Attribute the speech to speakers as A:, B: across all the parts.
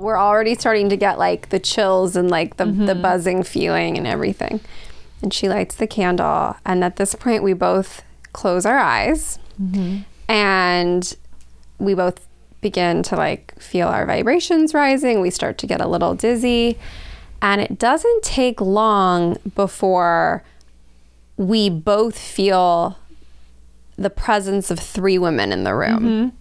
A: We're already starting to get like the chills and like the, the
B: Mm-hmm.
A: buzzing feeling and everything. And she lights the candle. And at this point, we both close our eyes
B: Mm-hmm.
A: and we both begin to like feel our vibrations rising. We start to get a little dizzy. And it doesn't take long before we both feel the presence of three women in the room.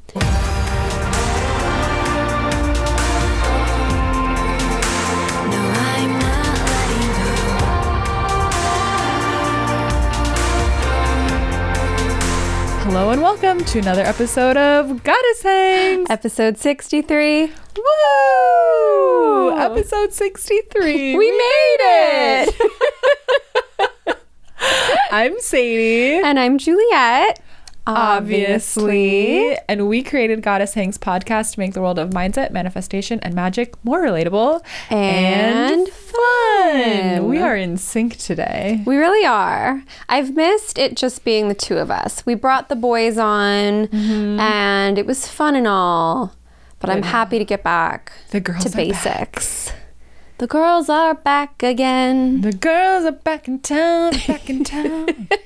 B: Hello and welcome to another episode of Goddess Hangs.
A: Episode 63.
B: Woo! Episode 63.
A: We made it!
B: I'm Sadie.
A: and I'm Juliet.
B: Obviously. And we created Goddess Hangs podcast to make the world of mindset, manifestation, and magic more relatable
A: And fun.
B: We are in sync today.
A: We really are. I've missed it just being the two of us. We brought the boys on
B: Mm-hmm.
A: and it was fun and all, but I'm happy to get back
B: The girls
A: to
B: are back.
A: basics. The girls are back again.
B: The girls are back in town, back in town.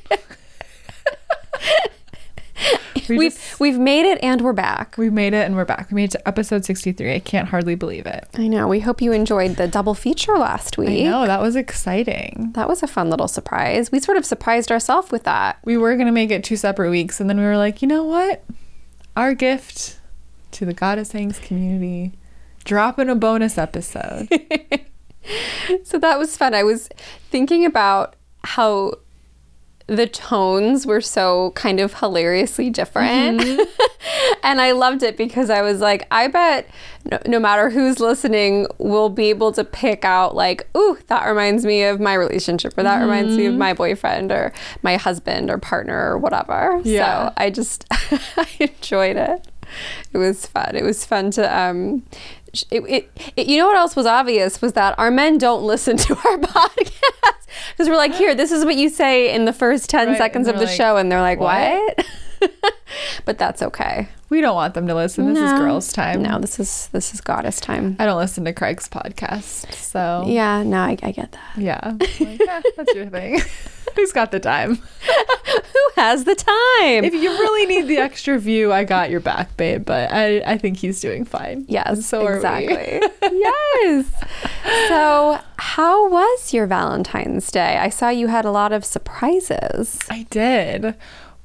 B: we
A: We've
B: just,
A: we've made it and we're back.
B: We've made it and we're back. We made it to episode 63. I can't hardly believe it.
A: I know. We hope you enjoyed the double feature last week.
B: I know, that was exciting.
A: That was a fun little surprise. We sort of surprised ourselves with that.
B: We were going to make it two separate weeks, and then we were like, you know what? Our gift to the Goddess Hangs community, dropping a bonus episode.
A: So that was fun. I was thinking about how the tones were so kind of hilariously different. and I loved it because I was like, I bet no, no matter who's listening, we'll be able to pick out, like, ooh, that reminds me of my relationship, or that reminds me of my boyfriend, or my husband, or partner, or whatever.
B: Yeah.
A: So I just, I enjoyed it. It was fun. It was fun to, um, it, it, it, you know what else was obvious was that our men don't listen to our podcast because we're like, here, this is what you say in the first 10
B: Right,
A: seconds of the
B: like,
A: show. And they're like,
B: "What?"
A: what? but that's okay.
B: we don't want them to listen. This is girls' time.
A: No, this is, this is goddess time.
B: I don't listen to Craig's podcast, so
A: Yeah, no, I, I get that.
B: yeah, like, yeah, that's your thing. Who's got the time?
A: Who has the time?
B: If you really need the extra view, I got your back, babe. But I, I think he's doing fine.
A: Yes,
B: so are we.
A: exactly. yes. So, how was your Valentine's Day? I saw you had a lot of surprises.
B: I did.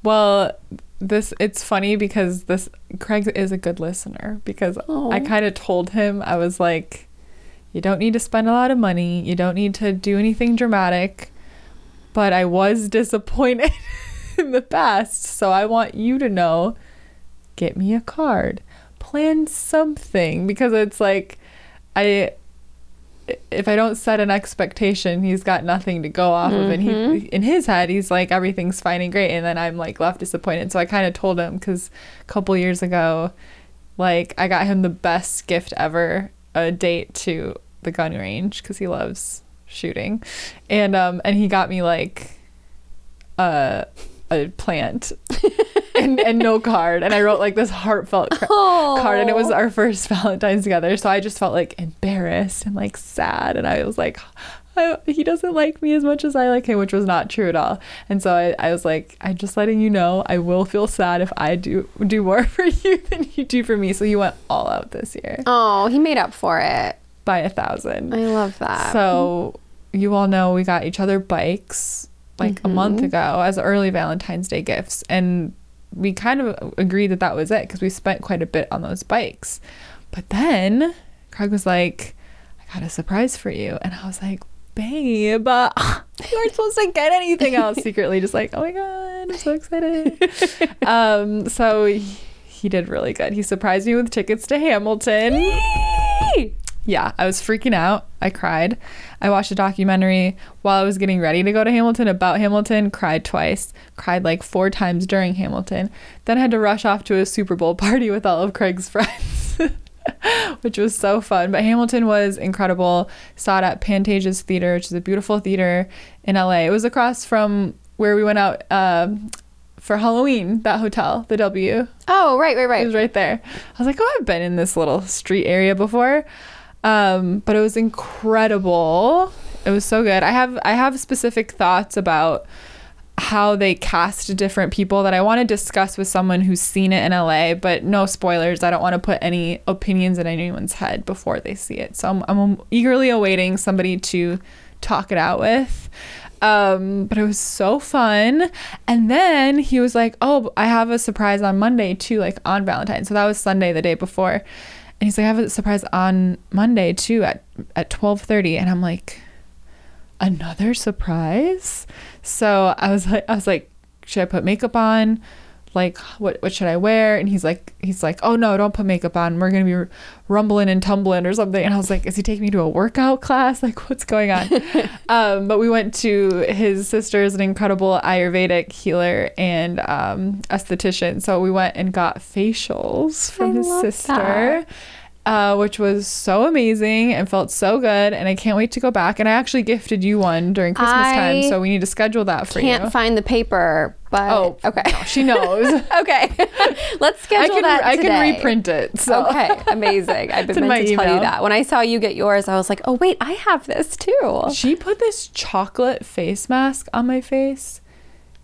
B: Well, this it's funny because this Craig is a good listener because
A: Aw.
B: I kind of told him I was like you don't need to spend a lot of money, you don't need to do anything dramatic, but I was disappointed in the past, so I want you to know get me a card. Plan something because it's like I if I don't set an expectation, he's got nothing to go off of. And he, in his head, he's like, everything's fine and great. And then I'm like left disappointed. So I kind of told him because a couple years ago, like, I got him the best gift ever a date to the gun range because he loves shooting. And, um, and he got me like a, a plant and, and no card. And I wrote like this heartfelt cra- card and it was our first Valentine's together. So I just felt like embarrassed and like sad. And I was like, I, he doesn't like me as much as I like him, which was not true at all. And so I, I was like, I'm just letting you know, I will feel sad if I do do more for you than you do for me. So you went all out this year
A: Oh, he made up for it.
B: by a thousand.
A: I love that.
B: So you all know we got each other bikes like a month mm-hmm. ago as early Valentine's Day gifts, and we kind of agreed that that was it because we spent quite a bit on those bikes. But then Craig was like, "I got a surprise for you," and I was like, "Babe, uh, you weren't supposed to get anything else." Secretly, just like, "Oh my god, I'm so excited!" um, so he, he did really good. He surprised me with tickets to Hamilton. Yeah, I was freaking out. I cried. I watched a documentary while I was getting ready to go to Hamilton about Hamilton, cried twice, cried like four times during Hamilton. Then had to rush off to a Super Bowl party with all of Craig's friends, which was so fun. But Hamilton was incredible. Saw it at Pantages Theater, which is a beautiful theater in LA. It was across from where we went out um, for Halloween, that hotel, the W.
A: oh, right, right, right.
B: It was right there. I was like, oh, I've been in this little street area before. Um, but it was incredible. It was so good. I have I have specific thoughts about how they cast different people that I want to discuss with someone who's seen it in LA, but no spoilers. I don't want to put any opinions in anyone's head before they see it. So I'm, I'm eagerly awaiting somebody to talk it out with. Um, but it was so fun. And then he was like, "Oh, I have a surprise on Monday too, like on Valentine's." So that was Sunday, the day before. And he's like, "I have a surprise on Monday too at at 12:30." And I'm like, "Another surprise?" So I was like, I was like, "Should I put makeup on?" Like what what should I wear? And he's like he's like, "Oh no, don't put makeup on. We're going to be rumbling and tumbling or something." And I was like, "Is he taking me to a workout class? Like what's going on?" um, but we went to his sister's an incredible Ayurvedic healer and um, esthetician. So we went and got facials from
A: I
B: his sister.
A: that.
B: Uh, which was so amazing and felt so good, and I can't wait to go back. And I actually gifted you one during Christmas time, so we need to schedule that for you.
A: I can't find the paper, but
B: Oh,
A: okay.
B: no, she knows.
A: okay. Let's
B: I
A: schedule
B: can
A: that
B: I can reprint it. So
A: Okay, amazing. I've been meant to tell you that. When I saw you get yours, I was like, oh wait, I have this too.
B: she put this chocolate face mask on my face.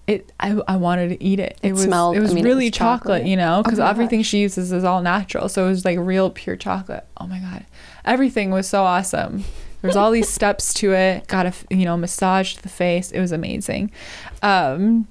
B: It I, I wanted to eat it.
A: It
B: was
A: smelled-
B: it was
A: I mean, it
B: really
A: was
B: chocolate,
A: chocolate.
B: you know, because
A: Oh
B: everything
A: gosh.
B: she uses is all natural. So it was like real pure chocolate. Oh my god, everything was so awesome. There's all these steps to it. Got a you know massaged the face. It was amazing. Um,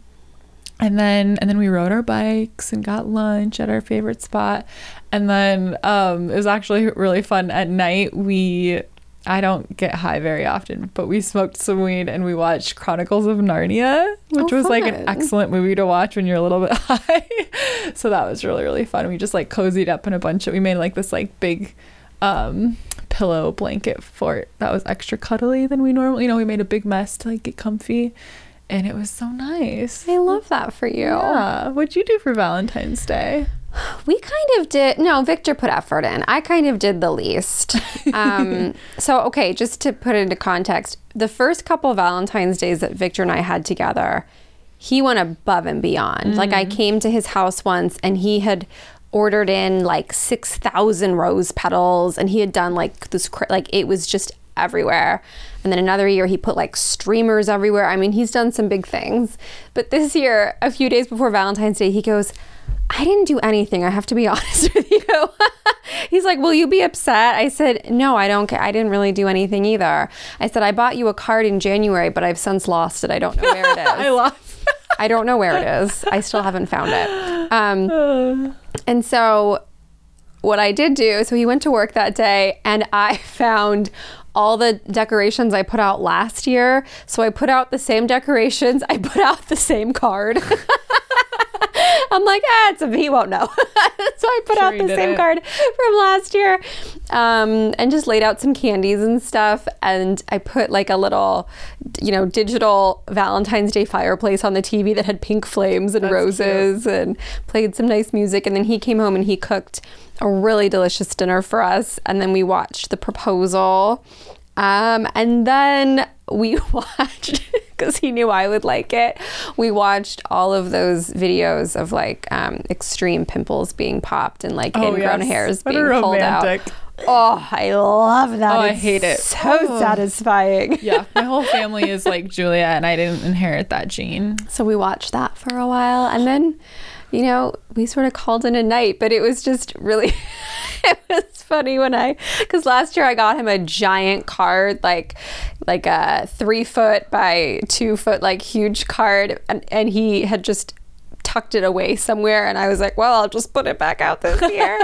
B: and then and then we rode our bikes and got lunch at our favorite spot and then um it was actually really fun at night we I don't get high very often, but we smoked some weed and we watched Chronicles of Narnia, which
A: Oh,
B: was like an excellent movie to watch when you're a little bit high. so that was really really fun. We just like cozied up in a bunch of we made like this like big um pillow blanket fort that was extra cuddly than we normally you know we made a big mess to like get comfy and it was so nice.
A: I love that for you.
B: Yeah. What'd you do for Valentine's Day?
A: We kind of did. No, Victor put effort in. I kind of did the least. Um, so, okay, just to put it into context, the first couple Valentine's days that Victor and I had together, he went above and beyond. Like, I came to his house once and he had ordered in like 6,000 rose petals and he had done like this, like, it was just everywhere. And then another year, he put like streamers everywhere. I mean, he's done some big things. But this year, a few days before Valentine's Day, he goes, I didn't do anything. I have to be honest with you. He's like, Will you be upset? I said, No, I don't care. I didn't really do anything either. I said, I bought you a card in January, but I've since lost it. I don't know where it is.
B: I lost.
A: I don't know where it is. I still haven't found it. Um, and so, what I did do, so he went to work that day, and I found all the decorations I put out last year. So I put out the same decorations. I put out the same card. I'm like, ah, it's a he won't know. so I put
B: Sure
A: out the same
B: it.
A: card from last year, um, and just laid out some candies and stuff. And I put like a little, you know, digital Valentine's Day fireplace on the TV that had pink flames and
B: That's
A: roses, and played some nice music. And then he came home and he cooked a really delicious dinner for us. And then we watched the proposal. Um, and then we watched because he knew I would like it. We watched all of those videos of like um, extreme pimples being popped and like
B: Oh,
A: ingrown
B: yes.
A: hairs
B: What
A: being pulled out. Oh, I love that.
B: Oh, I hate it.
A: So
B: Oh.
A: satisfying.
B: Yeah, my whole family is like Julia, and I didn't inherit that gene.
A: So we watched that for a while, and then, you know, we sort of called in a night. But it was just really, it was funny when I, because last year I got him a giant card, like, like a three foot by two foot, like huge card, and and he had just tucked it away somewhere, and I was like, well, I'll just put it back out this year.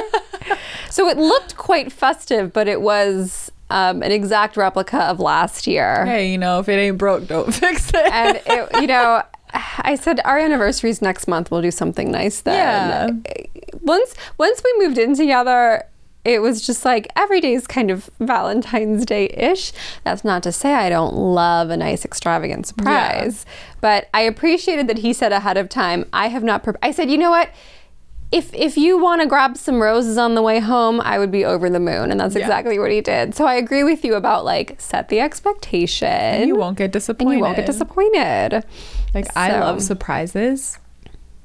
A: so it looked quite festive, but it was. Um, an exact replica of last year
B: Hey, you know, if it ain't broke, don't fix it.
A: and it, you know i said our anniversary's next month. We'll do something nice then. Yeah. once once we moved in together it was just like every day is kind of valentine's day-ish. That's not to say i don't love a nice extravagant surprise but i appreciated that he said ahead of time i have not pre- i said you know what if if you want to grab some roses on the way home, I would be over the moon, and that's
B: Yeah.
A: exactly what he did. So I agree with you about like set the expectation,
B: and you won't get
A: and
B: disappointed.
A: you won't get disappointed.
B: Like I love surprises.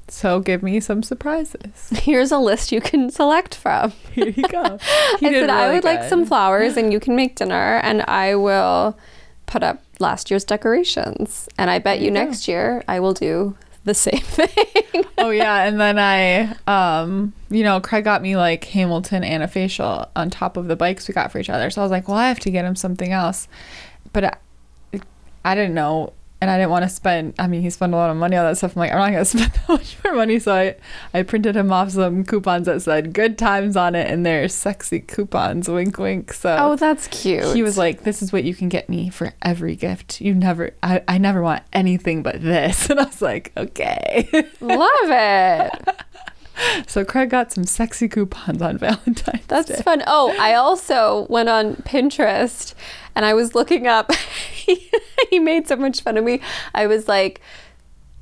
B: So give me some surprises.
A: Here's a list you can select from.
B: Here you go. He
A: I said I
B: really
A: would like some flowers and you can make dinner and I will put up last year's decorations. And I bet you
B: you
A: next year I will do the same thing.
B: oh yeah, and then I, um, you know, Craig got me like Hamilton and a facial on top of the bikes we got for each other. So I was like, well, I have to get him something else, but I, I didn't know, and I didn't want to spend. I mean, he spent a lot of money on that stuff. I'm like, I'm not gonna spend that much more money. So I, I printed him off some coupons that said "good times" on it, and they're sexy coupons. Wink, wink. So
A: oh, that's cute.
B: he was like, "This is what you can get me for every gift. You never, I, I never want anything but this." And I was like, "Okay."
A: Love it.
B: So Craig got some sexy coupons on Valentine's
A: That's
B: Day.
A: fun. Oh, I also went on Pinterest and I was looking up. he made so much fun of me. I was like,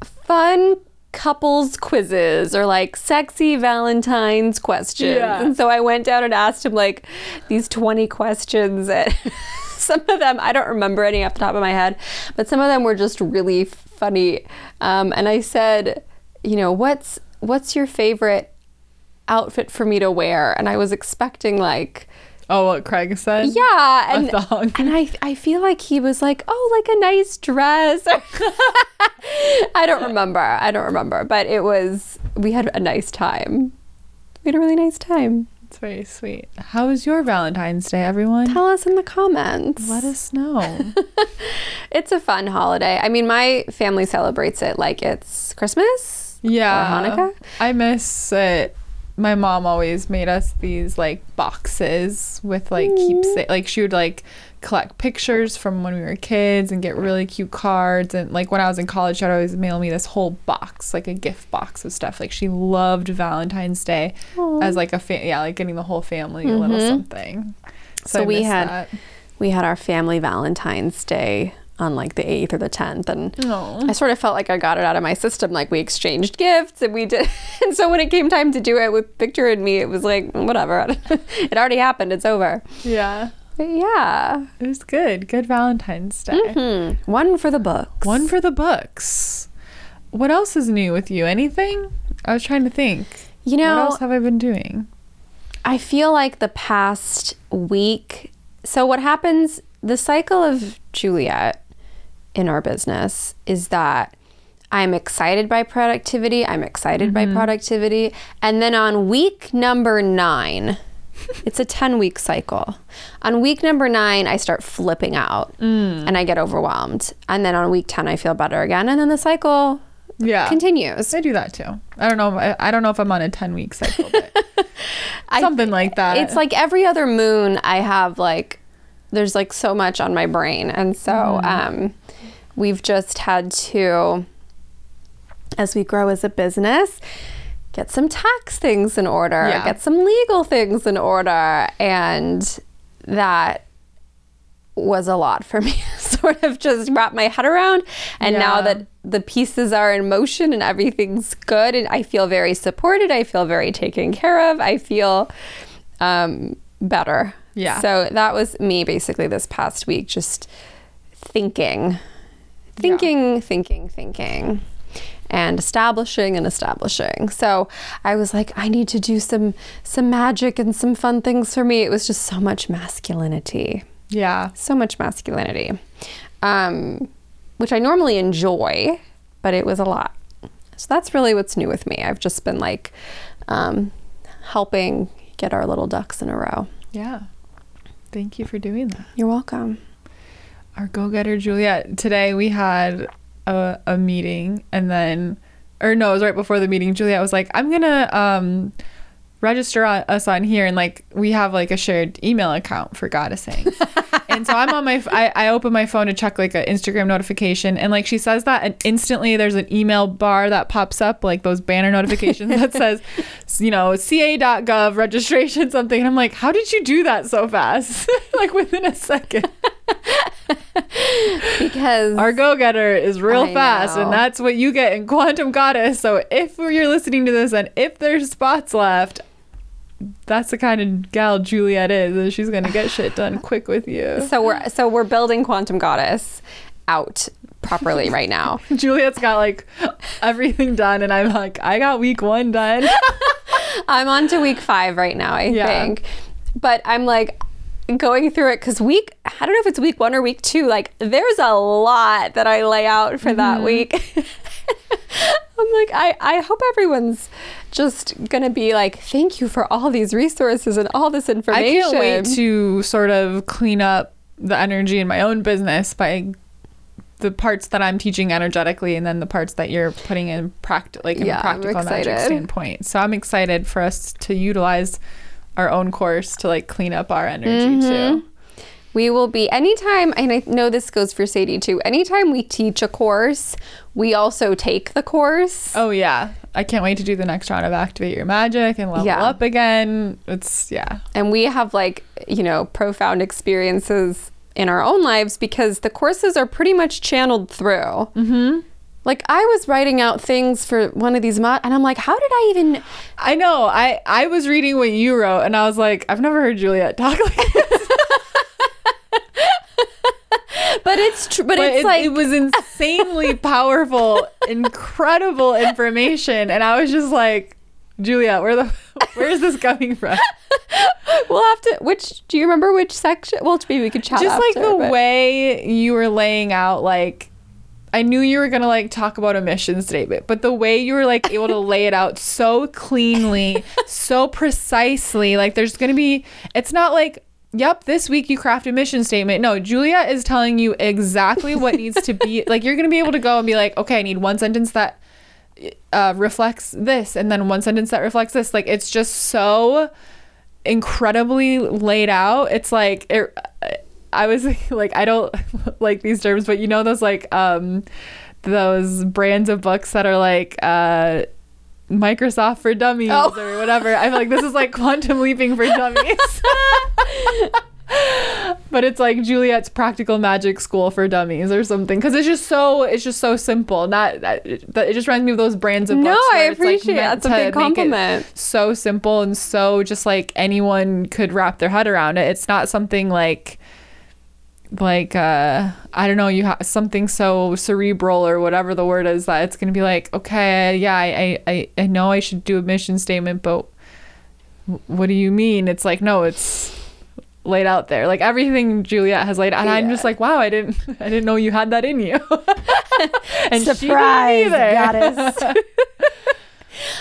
A: fun couples quizzes or like sexy Valentine's questions.
B: Yeah.
A: And so I went down and asked him like these 20 questions. And some of them, I don't remember any off the top of my head, but some of them were just really funny. Um, and I said, you know, what's what's your favorite outfit for me to wear? And I was expecting like,
B: Oh, what Craig said?
A: yeah, and and I I feel like he was like, oh, like a nice dress. I don't remember. I don't remember, but it was we had a nice time. We had a really nice time.
B: It's very sweet. How was your Valentine's Day, everyone?
A: Tell us in the comments.
B: Let us know.
A: It's a fun holiday. I mean, my family celebrates it like it's Christmas.
B: Yeah.
A: Or Hanukkah?
B: I miss it. My mom always made us these like boxes with like keepsake. Like she would like collect pictures from when we were kids and get really cute cards. And like when I was in college, she'd always mail me this whole box, like a gift box of stuff. Like she loved Valentine's Day as like a fa- yeah, like getting the whole family a little something.
A: Mm-hmm. So
B: I
A: we had-
B: that.
A: We had our family Valentine's Day on like the 8th or the 10th and
B: Aw.
A: I sort of felt like I got it out of my system. Like we exchanged gifts and we did. And so when it came time to do it with Victor and me, it was like, whatever. it already happened. It's over.
B: Yeah.
A: But yeah.
B: It was good. Good Valentine's Day.
A: Hmm. One for the books.
B: One for the books. What else is new with you? Anything? I was trying to think.
A: You know what
B: else have I been doing?
A: I feel like the past week. So, what happens, the cycle of Juliet in our business is that I'm excited by productivity. I'm excited by productivity. And then on week number nine, it's a 10 week cycle. On week number nine, I start flipping out and I get overwhelmed. And then on week 10, I feel better again. And then the cycle
B: Yeah.
A: continues.
B: I do that too. I don't know. I, I don't know if I'm on a 10 week cycle, but
A: I-
B: something like that.
A: It's like every other moon, I have like, there's like so much on my brain. And so
B: Mm-hmm.
A: um, we've just had to, as we grow as a business, get some tax things in order,
B: Yeah.
A: get some legal things in order. And that was a lot for me sort of just wrap my head around and now that the pieces are in motion and everything's good and i feel very supported i feel very taken care of i feel um, better
B: Yeah.
A: so that was me basically this past week just thinking thinking thinking thinking and establishing and establishing so i was like i need to do some some magic and some fun things for me it was just so much masculinity
B: yeah.
A: so much masculinity, um, which I normally enjoy, but it was a lot. So that's really what's new with me. I've just been like um, helping get our little ducks in a row.
B: Yeah. Thank you for doing that.
A: You're welcome.
B: Our go getter, Juliet. Today we had a, a meeting and then, or no, it was right before the meeting. Juliet was like, I'm going to, um, register on, us on here and like we have like a shared email account for goddessing and so i'm on my I, I open my phone to check like an instagram notification and like she says that and instantly there's an email bar that pops up like those banner notifications that says you know ca.gov registration something and i'm like how did you do that so fast? Like within a second.
A: Because
B: our go-getter is real
A: I
B: fast
A: know.
B: and that's what you get in quantum goddess. So if you're listening to this and if there's spots left that's the kind of gal juliet is and she's gonna get shit done quick with you
A: so we're so we're building Quantum Goddess out properly right now.
B: Juliet's got like everything done, and I'm like, I got week one done.
A: I'm on to week five right now, I
B: Yeah.
A: think. But I'm like going through it because week, I don't know if it's week one or week two, like there's a lot that I lay out for that
B: Mm-hmm.
A: week. I'm like, I, I hope everyone's just gonna be like, thank you for all these resources and all this information I
B: can't wait to sort of clean up the energy in my own business by the parts that I'm teaching energetically and then the parts that you're putting in practice like in
A: Yeah,
B: a practical magic standpoint. So I'm excited for us to utilize our own course to like clean up our energy
A: Mm-hmm.
B: too.
A: We will be anytime, and I know this goes for Sadie too. Anytime we teach a course, we also take the course.
B: Oh yeah. I can't wait to do the next round of activate your magic and level
A: Yeah.
B: up again. It's yeah.
A: and we have like you know profound experiences in our own lives because the courses are pretty much channeled through mm-hmm. Like i was writing out things for one of these mod and i'm like how did i even
B: I know. I I was reading what you wrote and I was like, I've never heard Juliet talk like this.
A: but it's true but,
B: but
A: it's
B: it,
A: like
B: it was insanely powerful, incredible information, and I was just like, Juliet, where the where is this coming from?
A: we'll have to which do you remember which section well maybe we could chat
B: just like the
A: but-
B: way you were laying out, like. I knew you were gonna like talk about a mission statement, but the way you were like able to lay it out so cleanly, so precisely, like there's gonna be, it's not like, yep, this week you craft a mission statement. No, Julia is telling you exactly what needs to be. Like you're gonna be able to go and be like, okay, I need one sentence that uh, reflects this, and then one sentence that reflects this. Like it's just so incredibly laid out. It's like it, I was like I don't like these terms, but you know those like um those brands of books that are like uh Microsoft for dummies
A: Oh.
B: or whatever. I feel like this is like quantum leaping for dummies. but it's like Juliet's practical magic school for dummies or something because it's just so it's just so simple. Not that it, it just reminds me of those brands of books. no i like,
A: appreciate it that's a big compliment
B: so simple and so just like anyone could wrap their head around it. It's not something like like uh I don't know, you have something so cerebral or whatever the word is that it's gonna be like, okay, yeah, I I, I know I should do a mission statement, but what do you mean? It's like no, it's laid out there. Like everything Juliet has laid out. And I'm just like, wow, I didn't I didn't know you had that in you. and
A: Surprise, goddess.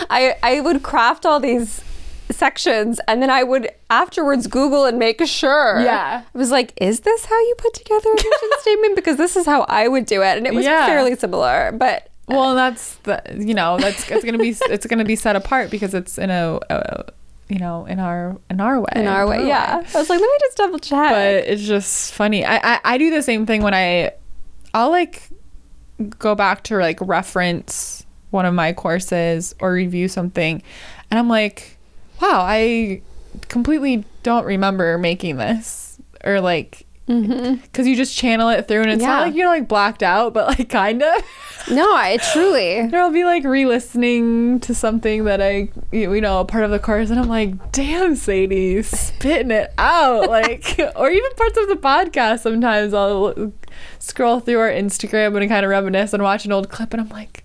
A: I I would craft all these sections and then I would afterwards Google and make sure.
B: Yeah.
A: I was like, is this how you put together a mission statement? Because this is how I would do it. And it was
B: Yeah.
A: fairly similar. But
B: Well, uh, that's the you know that's it's gonna be it's gonna be set apart because it's in a, a you know in our in our way
A: in our way, yeah. I was like, let me just double check.
B: But it's just funny. I, I I do the same thing when I I'll like go back to like reference one of my courses or review something, and I'm like, wow, I completely don't remember making this or like because you just channel it through and it's
A: Mm-hmm. Yeah.
B: not like you're like blacked out, but like kind of.
A: no, I truly.
B: There, I'll be like re-listening to something that I, you know, part of the course, and I'm like, "Damn, Sadie, spitting it out!" Like, or even parts of the podcast. Sometimes I'll scroll through our Instagram and kind of reminisce and watch an old clip, and I'm like,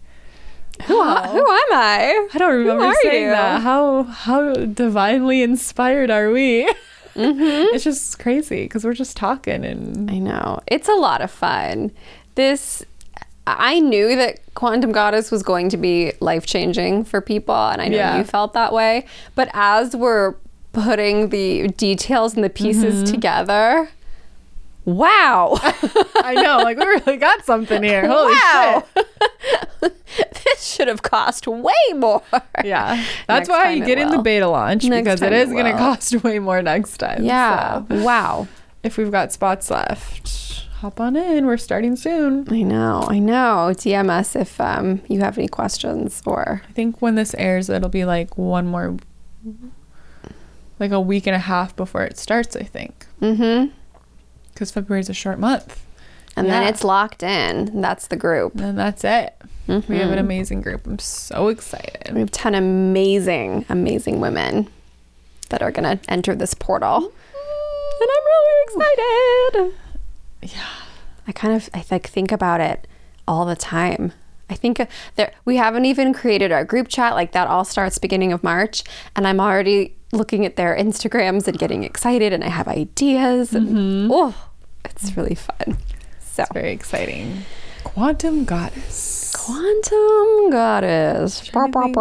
A: Who, who am I?
B: "I don't remember saying
A: you?
B: that. How how divinely inspired are we?"
A: Mm-hmm.
B: it's just crazy because we're just talking and
A: I know. It's a lot of fun. This I knew that Quantum Goddess was going to be life changing for people, and I know
B: Yeah.
A: you felt that way. But as we're putting the details and the pieces
B: Mm-hmm.
A: together, wow.
B: I know, like we really got something here. Holy
A: wow.
B: shit!
A: this should have cost way more.
B: Yeah, that's
A: Next
B: why you get in the beta launch
A: Next
B: because it is going to cost way more next time.
A: Yeah.
B: So
A: Wow.
B: if we've got spots left, hop on in. We're starting soon.
A: I know. I know. DM us if um, you have any questions or.
B: I think when this airs, it'll be like one more, like a week and a half before it starts. I think
A: Mm-hmm.
B: Because February is a short month,
A: And then it's locked in. That's the group.
B: and that's it. We have
A: Mm-hmm.
B: an amazing group. I'm so excited.
A: We have 10 amazing, amazing women that are going to enter this portal. And I'm really excited.
B: Yeah.
A: I kind of, I like think about it. all the time. I think there we haven't even created our group chat like that all starts beginning of March and I'm already looking at their Instagrams and getting excited and I have ideas and oh it's really fun. So
B: It's very exciting. Quantum Goddess.
A: Quantum Goddess.
B: Trying to think.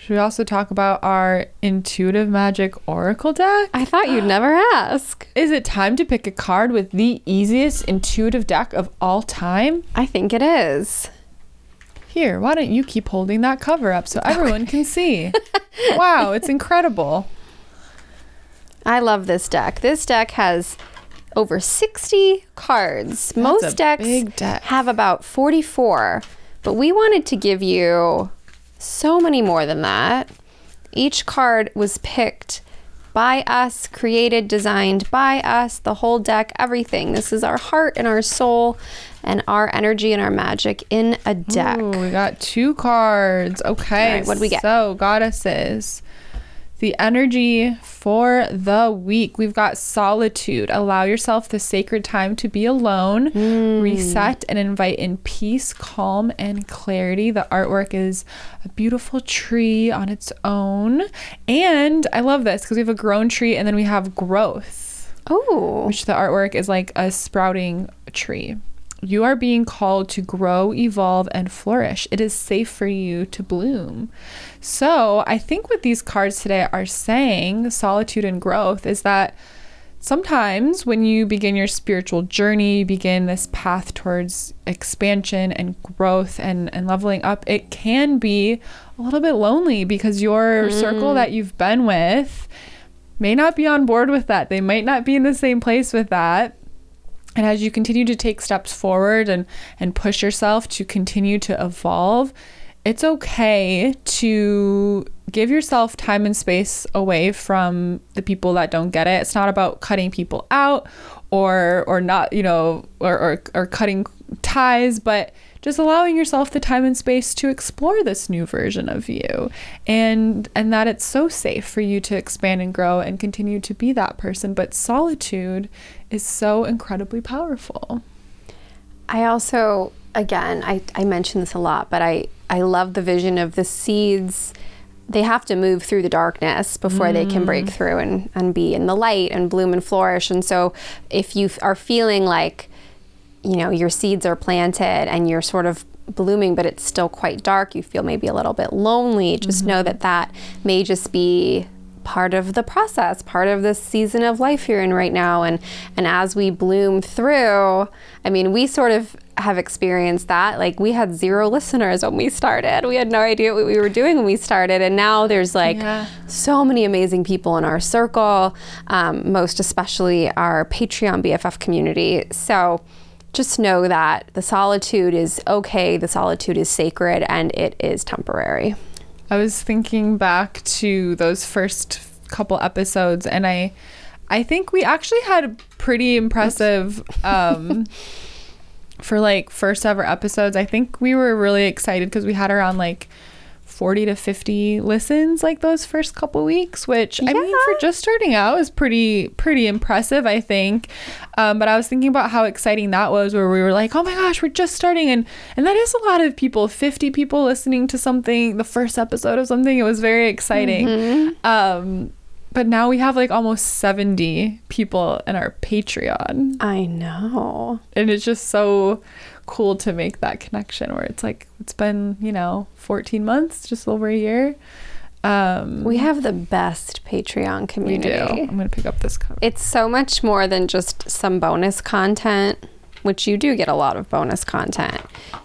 B: Should we also talk about our intuitive magic oracle deck?
A: I thought you'd never ask.
B: Is it time to pick a card with the easiest intuitive deck of all time?
A: I think it is.
B: Here, why don't you keep holding that cover up so everyone can see? wow, it's incredible.
A: I love this deck. This deck has over 60 cards. Most decks
B: deck.
A: have about 44, but we wanted to give you so many more than that. Each card was picked by us, created, designed by us, the whole deck, everything. This is our heart and our soul and our energy and our magic in a deck.
B: Ooh, we got two cards. Okay.
A: Right, what'd we get?
B: So, goddesses. The energy for the week. We've got solitude. Allow yourself the sacred time to be alone,
A: Hmm.
B: reset, and invite in peace, calm, and clarity. The artwork is a beautiful tree on its own. And I love this because we have a grown tree and then we have growth
A: Oh,
B: which the artwork is like a sprouting tree. You are being called to grow, evolve, and flourish. It is safe for you to bloom. So, I think what these cards today are saying, solitude and growth, is that sometimes when you begin your spiritual journey, you begin this path towards expansion and growth and, and leveling up, it can be a little bit lonely because your mm. circle that you've been with may not be on board with that. They might not be in the same place with that. And as you continue to take steps forward and, and push yourself to continue to evolve, it's okay to give yourself time and space away from the people that don't get it. It's not about cutting people out or or not, you know, or or, or cutting ties, but just allowing yourself the time and space to explore this new version of you and and that it's so safe for you to expand and grow and continue to be that person but solitude is so incredibly powerful
A: I also, again, I, I mention this a lot, but I, I love the vision of the seeds. They have to move through the darkness before they can break mm. through and, and be in the light and bloom and flourish. And so, if you are feeling like, you know, your seeds are planted and you're sort of blooming, but it's still quite dark, you feel maybe a little bit lonely, just know that that may just be part of the process, part of this season of life you're in right now. And and as we bloom through, I mean, we sort of have experienced that. Like we had zero listeners when we started. We had no idea what we were doing when we started, and now there's like
B: Yeah.
A: so many amazing people in our circle, um, most especially our Patreon BFF community. So just know that the solitude is okay, the solitude is sacred, and it is temporary.
B: I was thinking back to those first couple episodes and I I think we actually had a pretty impressive um for like first ever episodes. I think we were really excited because we had around like 40 to 50 listens like those first couple weeks which i mean for just starting out is pretty pretty impressive i think. Um, but i was thinking about how exciting that was where we were like oh my gosh we're just starting and and that is a lot of people 50 people listening to something the first episode of something it was very exciting. Um, but now we have like almost 70 people in our patreon.
A: I know.
B: and it's just so cool to make that connection where it's like it's been you know 14 months just over a year um
A: We have the best Patreon
B: we
A: community.
B: do i'm gonna pick up this cover
A: It's so much more than just some bonus content, which you do get a lot of bonus content.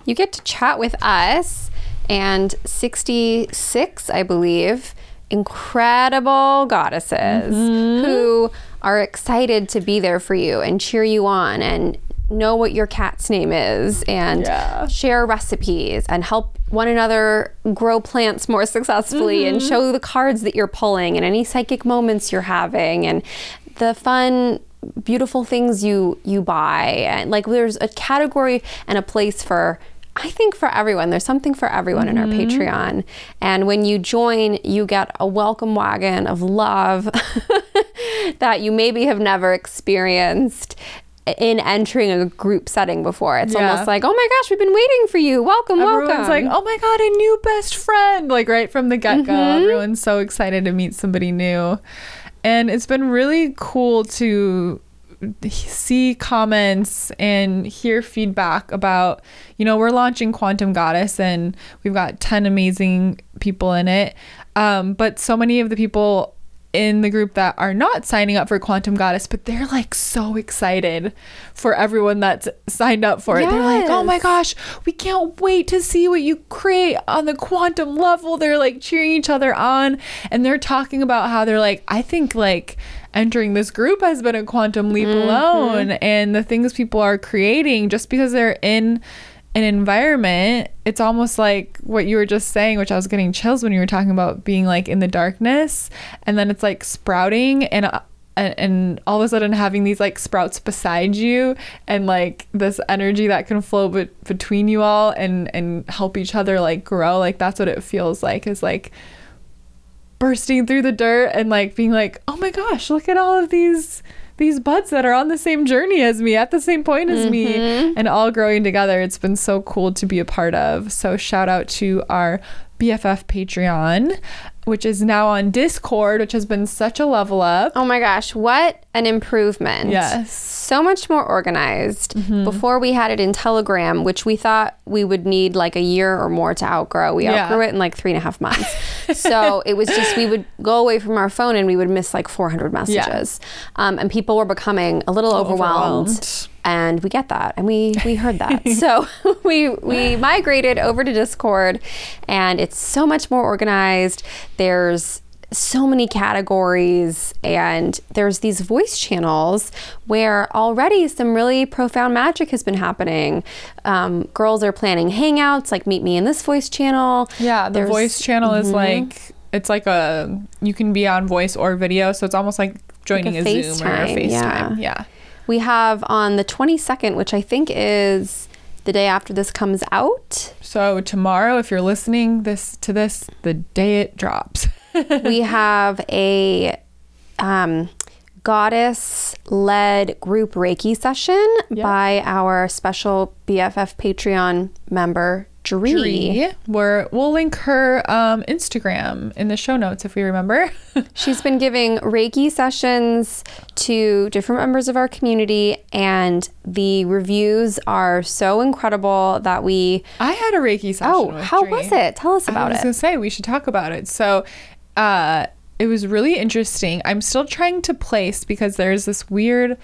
A: You get to chat with us and 66, I believe, incredible goddesses who are excited to be there for you and cheer you on and know what your cat's name is and
B: Yeah.
A: share recipes and help one another grow plants more successfully and mm-hmm. show the cards that you're pulling and any psychic moments you're having and the fun beautiful things you you buy. And like there's a category and a place for I think for everyone. There's something for everyone in our mm-hmm. Patreon. And when you join you get a welcome wagon of love that you maybe have never experienced in entering a group setting before. It's
B: Yeah.
A: almost like, oh my gosh, we've been waiting for you. Welcome,
B: Everyone's
A: welcome.
B: like, oh my God, a new best friend. Like right from the get go.
A: Mhm.
B: Everyone's so excited to meet somebody new. And it's been really cool to see comments and hear feedback about, you know, we're launching Quantum Goddess and we've got 10 amazing people in it. Um, but so many of the people in the group that are not signing up for Quantum Goddess, but they're like so excited for everyone that's signed up for it. They're like, oh my gosh, we can't wait to see what you create on the quantum level. They're like cheering each other on and they're talking about how they're like, I think like entering this group has been a quantum leap mm-hmm. alone and the things people are creating just because they're in an environment it's almost like what you were just saying which i was getting chills when you were talking about being like in the darkness and then it's like sprouting and uh, and, all of a sudden having these like sprouts beside you and like this energy that can flow be- between you all and and help each other like grow like that's what it feels like is like bursting through the dirt and like being like oh my gosh look at all of these these buds that are on the same journey as me at the same point as me mm-hmm. and all growing together. It's been so cool to be a part of. So shout out to our bff patreon which is now on discord which has been such a level up
A: Oh my gosh, what an improvement.
B: Yes.
A: So much more organized.
B: Mm-hmm.
A: Before we had it in Telegram, which we thought we would need like a year or more to outgrow. We
B: Yeah.
A: outgrew it in like three and a half months. so it was just, we would go away from our phone and we would miss like 400 messages. Um, and people were becoming a little overwhelmed.
B: Overwhelmed.
A: And we get that, and we we heard that. so we we migrated over to Discord, and it's so much more organized. There's so many categories and there's these voice channels where already some really profound magic has been happening um, girls are planning hangouts like meet me in this voice channel
B: yeah the
A: There's-
B: voice channel is
A: Mhm.
B: like it's like a you can be on voice or video so it's almost like joining
A: a
B: a, zoom or a
A: FaceTime, yeah.
B: facetime yeah
A: we have on the 22nd which i think is the day after this comes out
B: So tomorrow, if you're listening this to this, the day it drops.
A: we have a um, goddess led group Reiki session
B: Yeah.
A: by our special BFF Patreon member, Dree.
B: Dree, where we'll link her um, Instagram in the show notes if we remember.
A: She's been giving Reiki sessions to different members of our community, and the reviews are so incredible that we.
B: I had a Reiki session.
A: Oh, how
B: Dree.
A: was it? Tell us about it.
B: I was gonna say we should talk about it. So, uh, it was really interesting. I'm still trying to place because there's this weird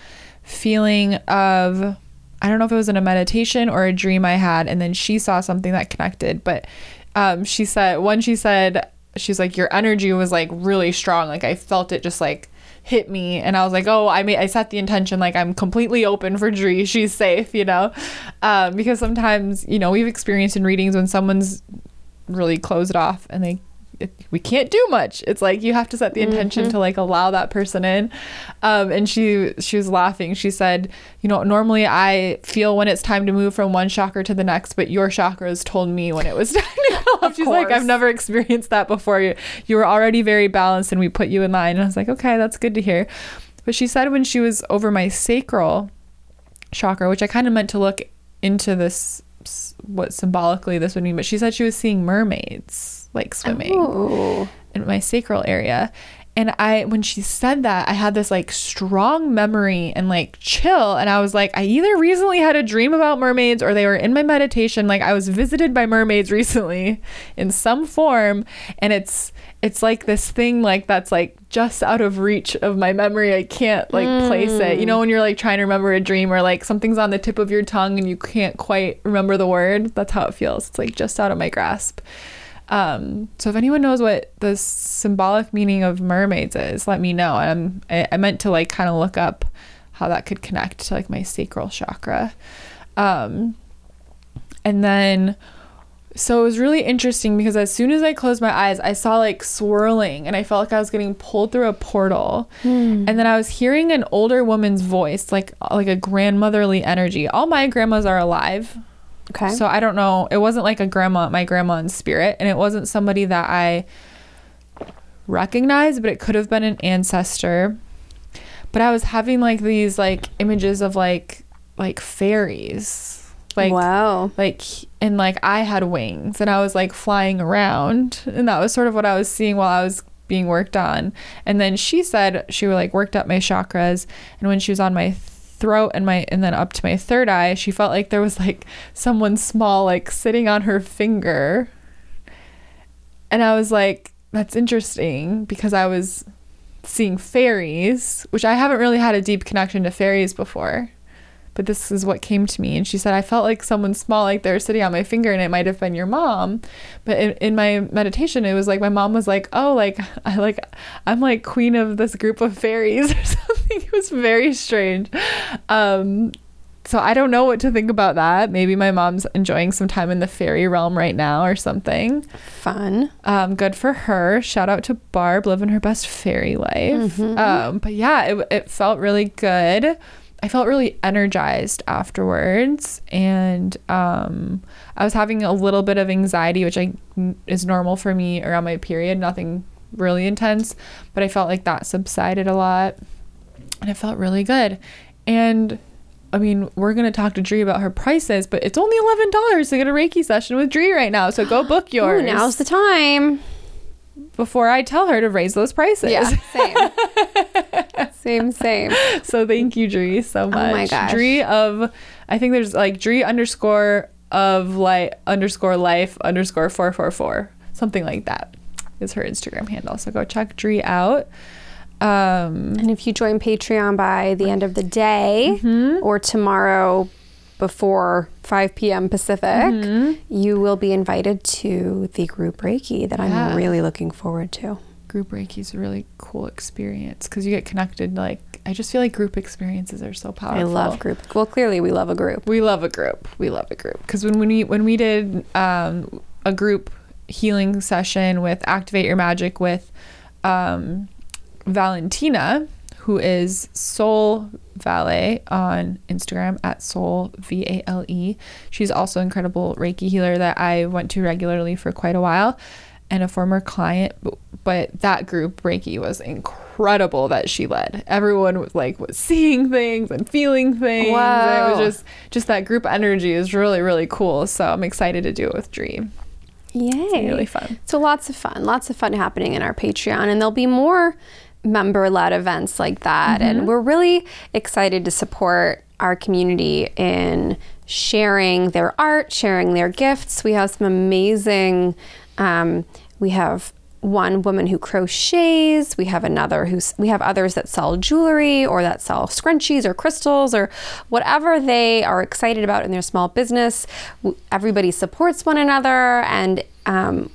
B: feeling of I don't know if it was in a meditation or a dream I had, and then she saw something that connected. But um, she said one, she said she's like your energy was like really strong. Like I felt it just like hit me and I was like, oh, I made I set the intention like I'm completely open for Dree. She's safe, you know, um, because sometimes you know we've experienced in readings when someone's really closed off and they it, we can't do much. It's like you have to set the intention to like allow that person in. Um, and she she was laughing. She said you know normally i feel when it's time to move from one chakra to the next but your chakras told me when it was time to go she's like i've never experienced that before. You you were already very balanced and we put you in line. And i was like okay that's good to hear. But she said when she was over my sacral chakra, which I kind of meant to look into this, what symbolically this would mean, but she said she was seeing mermaids like swimming
A: Oh.
B: in my sacral area. And I, when she said that, I had this like strong memory and like chill. And I was like, I either recently had a dream about mermaids or they were in my meditation. Like I was visited by mermaids recently in some form. And it's, it's like this thing like that's like just out of reach of my memory. I can't like place it. You know, when you're like trying to remember a dream or like something's on the tip of your tongue and you can't quite remember the word. That's how it feels. It's like just out of my grasp. Um, so if anyone knows what the symbolic meaning of mermaids is, let me know. I'm, I, I meant to like kind of look up how that could connect to like my sacral chakra. Um, and then, so it was really interesting because as soon as I closed my eyes, I saw like swirling and I felt like I was getting pulled through a portal. And then I was hearing an older woman's voice, like like a grandmotherly energy. All my grandmas are alive.
A: Okay.
B: So I don't know. It wasn't like a grandma, my grandma in spirit, and it wasn't somebody that I recognized, but it could have been an ancestor. but I was having like these like images of like like fairies. Like
A: wow.
B: like and like I had wings and I was like flying around and that was sort of what I was seeing while I was being worked on. And then she said she like worked up my chakras and when she was on my throat and my and then up to my third eye, she felt like there was like someone small like sitting on her finger. And I was like that's interesting because I was seeing fairies, which I haven't really had a deep connection to fairies before but this is what came to me. And she said, I felt like someone small, like they were sitting on my finger, and it might have been your mom. But in, in my meditation, it was like my mom was like, Oh, like I like I'm like queen of this group of fairies or something. It was very strange. Um, so I don't know what to think about that. Maybe my mom's enjoying some time in the fairy realm right now or something.
A: Fun.
B: Um, good for her. Shout out to Barb living her best fairy life.
A: Mhm.
B: Um, but yeah, it, it felt really good. I felt really energized afterwards, and um, I was having a little bit of anxiety, which I is normal for me around my period. Nothing really intense, but I felt like that subsided a lot, and it felt really good. And I mean, we're gonna talk to Dree about her prices, but it's only eleven dollars to get a Reiki session with Dree right now. So go book yours
A: Ooh, now's the time.
B: before I tell her to raise those prices.
A: Yeah, same. same, same.
B: so thank you, Dree, so much.
A: Oh my gosh.
B: Dree of, I think there's like Dree underscore of like underscore life underscore four four four, something like that, is her Instagram handle. So go check Dree out. Um,
A: And if you join Patreon by the end of the day
B: Mm-hmm.
A: or tomorrow before 5 p.m. Pacific,
B: Mm-hmm.
A: you will be invited to the group Reiki that
B: Yeah.
A: I'm really looking forward to.
B: Group Reiki is a really cool experience because you get connected. Like I just feel like group experiences are so powerful.
A: I love group. Well, clearly we love a group.
B: We love a group. We love a group because when we when we did um, a group healing session with Activate Your Magic with um, Valentina, who is Soul Valet on Instagram at Soul V A L E. She's also an incredible Reiki healer that I went to regularly for quite a while, and a former client. But that group Reiki was incredible that she led. Everyone was like was seeing things and feeling things. and
A: Wow.
B: It was just just that group energy is really really cool. So I'm excited to do it with Dree.
A: Yay.
B: It's really fun.
A: So lots of fun, lots of fun happening in our Patreon, and there'll be more member-led events like that.
B: Mm-hmm.
A: And we're really excited to support our community in sharing their art, sharing their gifts. We have some amazing. Um, we have one woman who crochets. We have another who's. We have others that sell jewelry or that sell scrunchies or crystals or whatever they are excited about in their small business. Everybody supports one another, and um,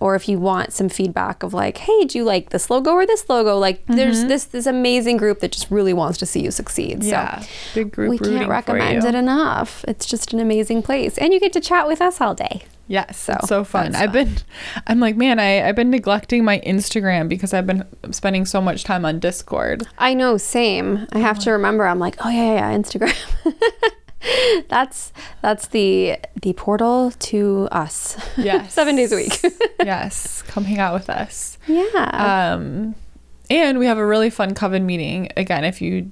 A: or if you want some feedback of like, hey, do you like this logo or this logo? Like, there's mm-hmm. this this amazing group that just really wants to see you succeed.
B: Yeah,
A: so
B: big group
A: we can't recommend it enough. It's just an amazing place, and you get to chat with us all day.
B: Yes,
A: So,
B: so fun. I've been, I'm like, man, I, I've been neglecting my Instagram because I've been spending so much time on Discord.
A: I know, same. I have to remember. I'm like, oh yeah, yeah, Instagram. that's that's the the portal to us.
B: Yes.
A: seven days a week.
B: yes, come hang out with us.
A: yeah.
B: Um, and we have a really fun coven meeting. Again, if you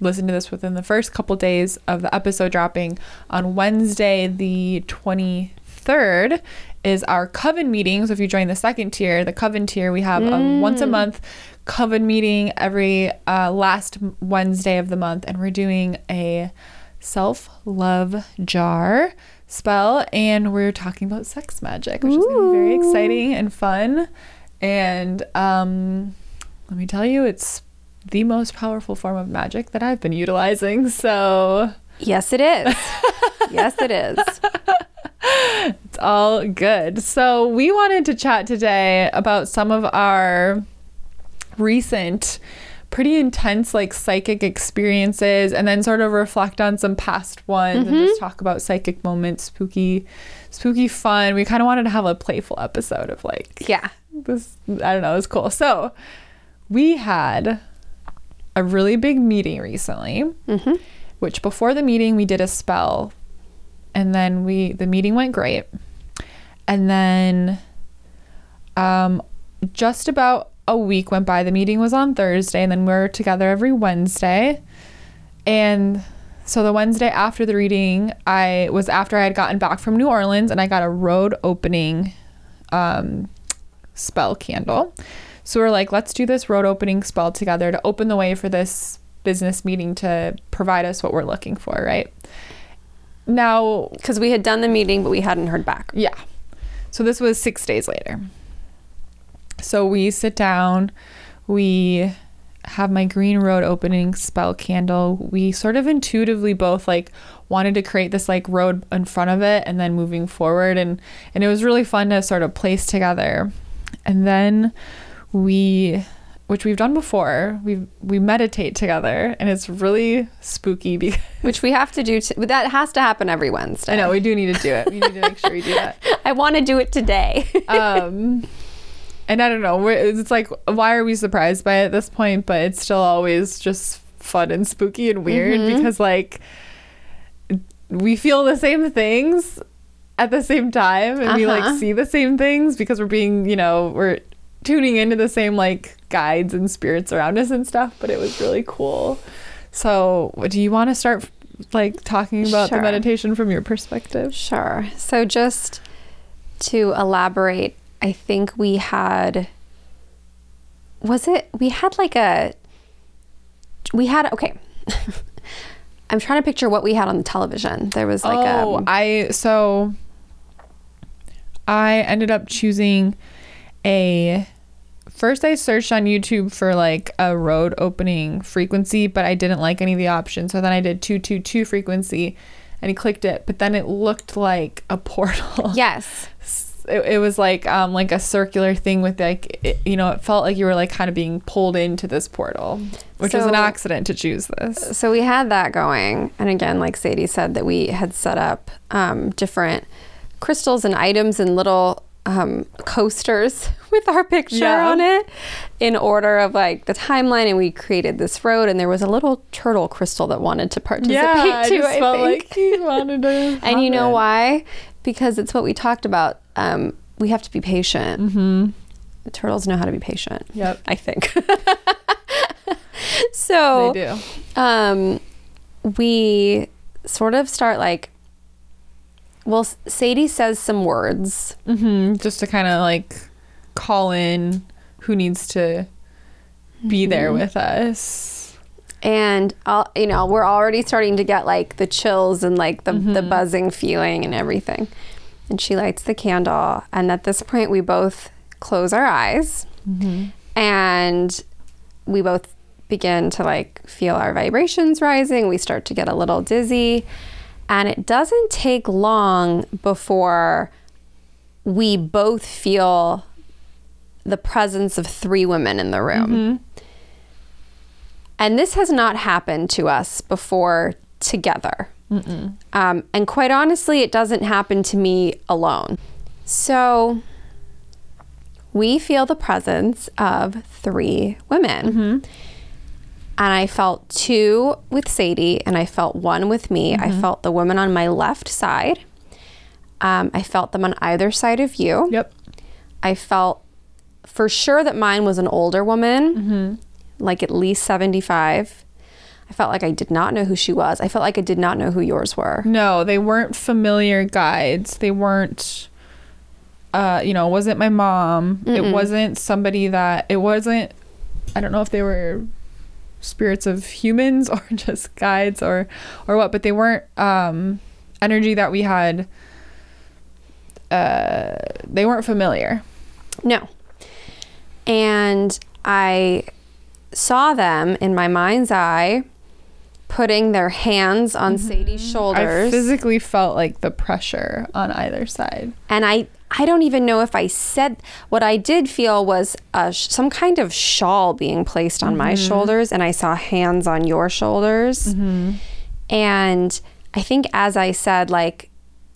B: listen to this within the first couple days of the episode dropping on Wednesday, the 23rd, is our coven meeting. So if you join the second tier, the coven tier, we have a once a month coven meeting every uh, last Wednesday of the month, and we're doing a self love jar spell, and we're talking about sex magic, which is going to be very exciting and fun. And um, let me tell you, it's the most powerful form of magic that I've been utilizing. So
A: yes, it is. yes, it is.
B: it's all good. So we wanted to chat today about some of our recent pretty intense like psychic experiences and then sort of reflect on some past ones and just talk about psychic moments spooky spooky fun we kind of wanted to have a playful episode of like
A: Yeah.
B: this i don't know it was cool so we had a really big meeting recently
A: Mm-hmm.
B: which before the meeting we did a spell and then we the meeting went great and then um just about a week went by. The meeting was on Thursday, and then we are together every Wednesday. And so the Wednesday after the reading, I was after I had gotten back from New Orleans, and I got a road opening um, spell candle. So we're like, let's do this road opening spell together to open the way for this business meeting to provide us what we're looking for, right? Now,
A: Because we had done the meeting, but we hadn't heard back.
B: yeah. So this was six days later. So we sit down, we have my green road opening spell candle. We sort of intuitively both like wanted to create this like road in front of it and then moving forward and and it was really fun to sort of place together. And then we which we've done before, we we meditate together and it's really spooky because
A: Which we have to do. T- that has to happen every Wednesday.
B: I know we do need to do it. We need to make sure we do that.
A: I want to do it today.
B: um and i don't know it's like why are we surprised by it at this point but it's still always just fun and spooky and weird
A: Mm-hmm.
B: because like we feel the same things at the same time and we
A: Uh-huh.
B: like see the same things because we're being you know we're tuning into the same like guides and spirits around us and stuff but it was really cool so do you want to start like talking about
A: Sure.
B: the meditation from your perspective
A: Sure. So just to elaborate, I think we had was it we had like a we had okay. I'm trying to picture what we had on the television. There was like
B: oh,
A: a
B: I so I ended up choosing a first I searched on YouTube for like a road opening frequency, but I didn't like any of the options. So then I did 222 frequency and he clicked it, but then it looked like a portal.
A: yes.
B: It, it was like um like a circular thing with like it, you know, it felt like you were like kind of being pulled into this portal, which was an accident to choose this.
A: So we had that going, and again, like Sadie said, that we had set up um, different crystals and items and little um, coasters with our picture
B: Yeah.
A: on it in order of like the timeline. And we created this road, and there was a little turtle crystal that wanted to participate
B: Yeah, I
A: too.
B: just
A: I
B: felt
A: think.
B: like he wanted to.
A: and you know why? Because it's what we talked about. Um, we have to be patient.
B: Mm-hmm.
A: The turtles know how to be patient.
B: Yep.
A: I think. so
B: They do.
A: um, we sort of start like, well, Sadie says some words.
B: Mm-hmm. Just to kind of like call in who needs to be there
A: Mm-hmm.
B: with us.
A: And I'll, you know, we're already starting to get like the chills and like the, the buzzing feeling and everything. And she lights the candle. And at this point, we both close our eyes mm-hmm. and we both begin to like feel our vibrations rising. We start to get a little dizzy. And it doesn't take long before we both feel the presence of three women in the room. Mm-hmm. And this has not happened to us before together. Um, and quite honestly, it doesn't happen to me alone. So we feel the presence of three women. And I felt two with Sadie, and I felt one with me. I felt the woman on my left side. Um, I felt them on either side of you.
B: Yep.
A: I felt for sure that mine was an older woman, like at least 75. I felt like I did not know who she was. I felt like I did not know who yours were.
B: No, they weren't familiar guides. They weren't. Uh, you know, it wasn't my mom. It wasn't somebody that. It wasn't. I don't know if they were spirits of humans or just guides or or what, but they weren't um, energy that we had. Uh, they weren't familiar.
A: No. And I saw them in my mind's eye putting their hands on mm-hmm.
B: Sadie's
A: shoulders.
B: I physically felt like the pressure on either side.
A: and I I don't even know if I said what I did feel was a, sh- some kind of shawl being placed on my mm-hmm. shoulders and I saw hands on your shoulders. Mm-hmm. And I think as I said like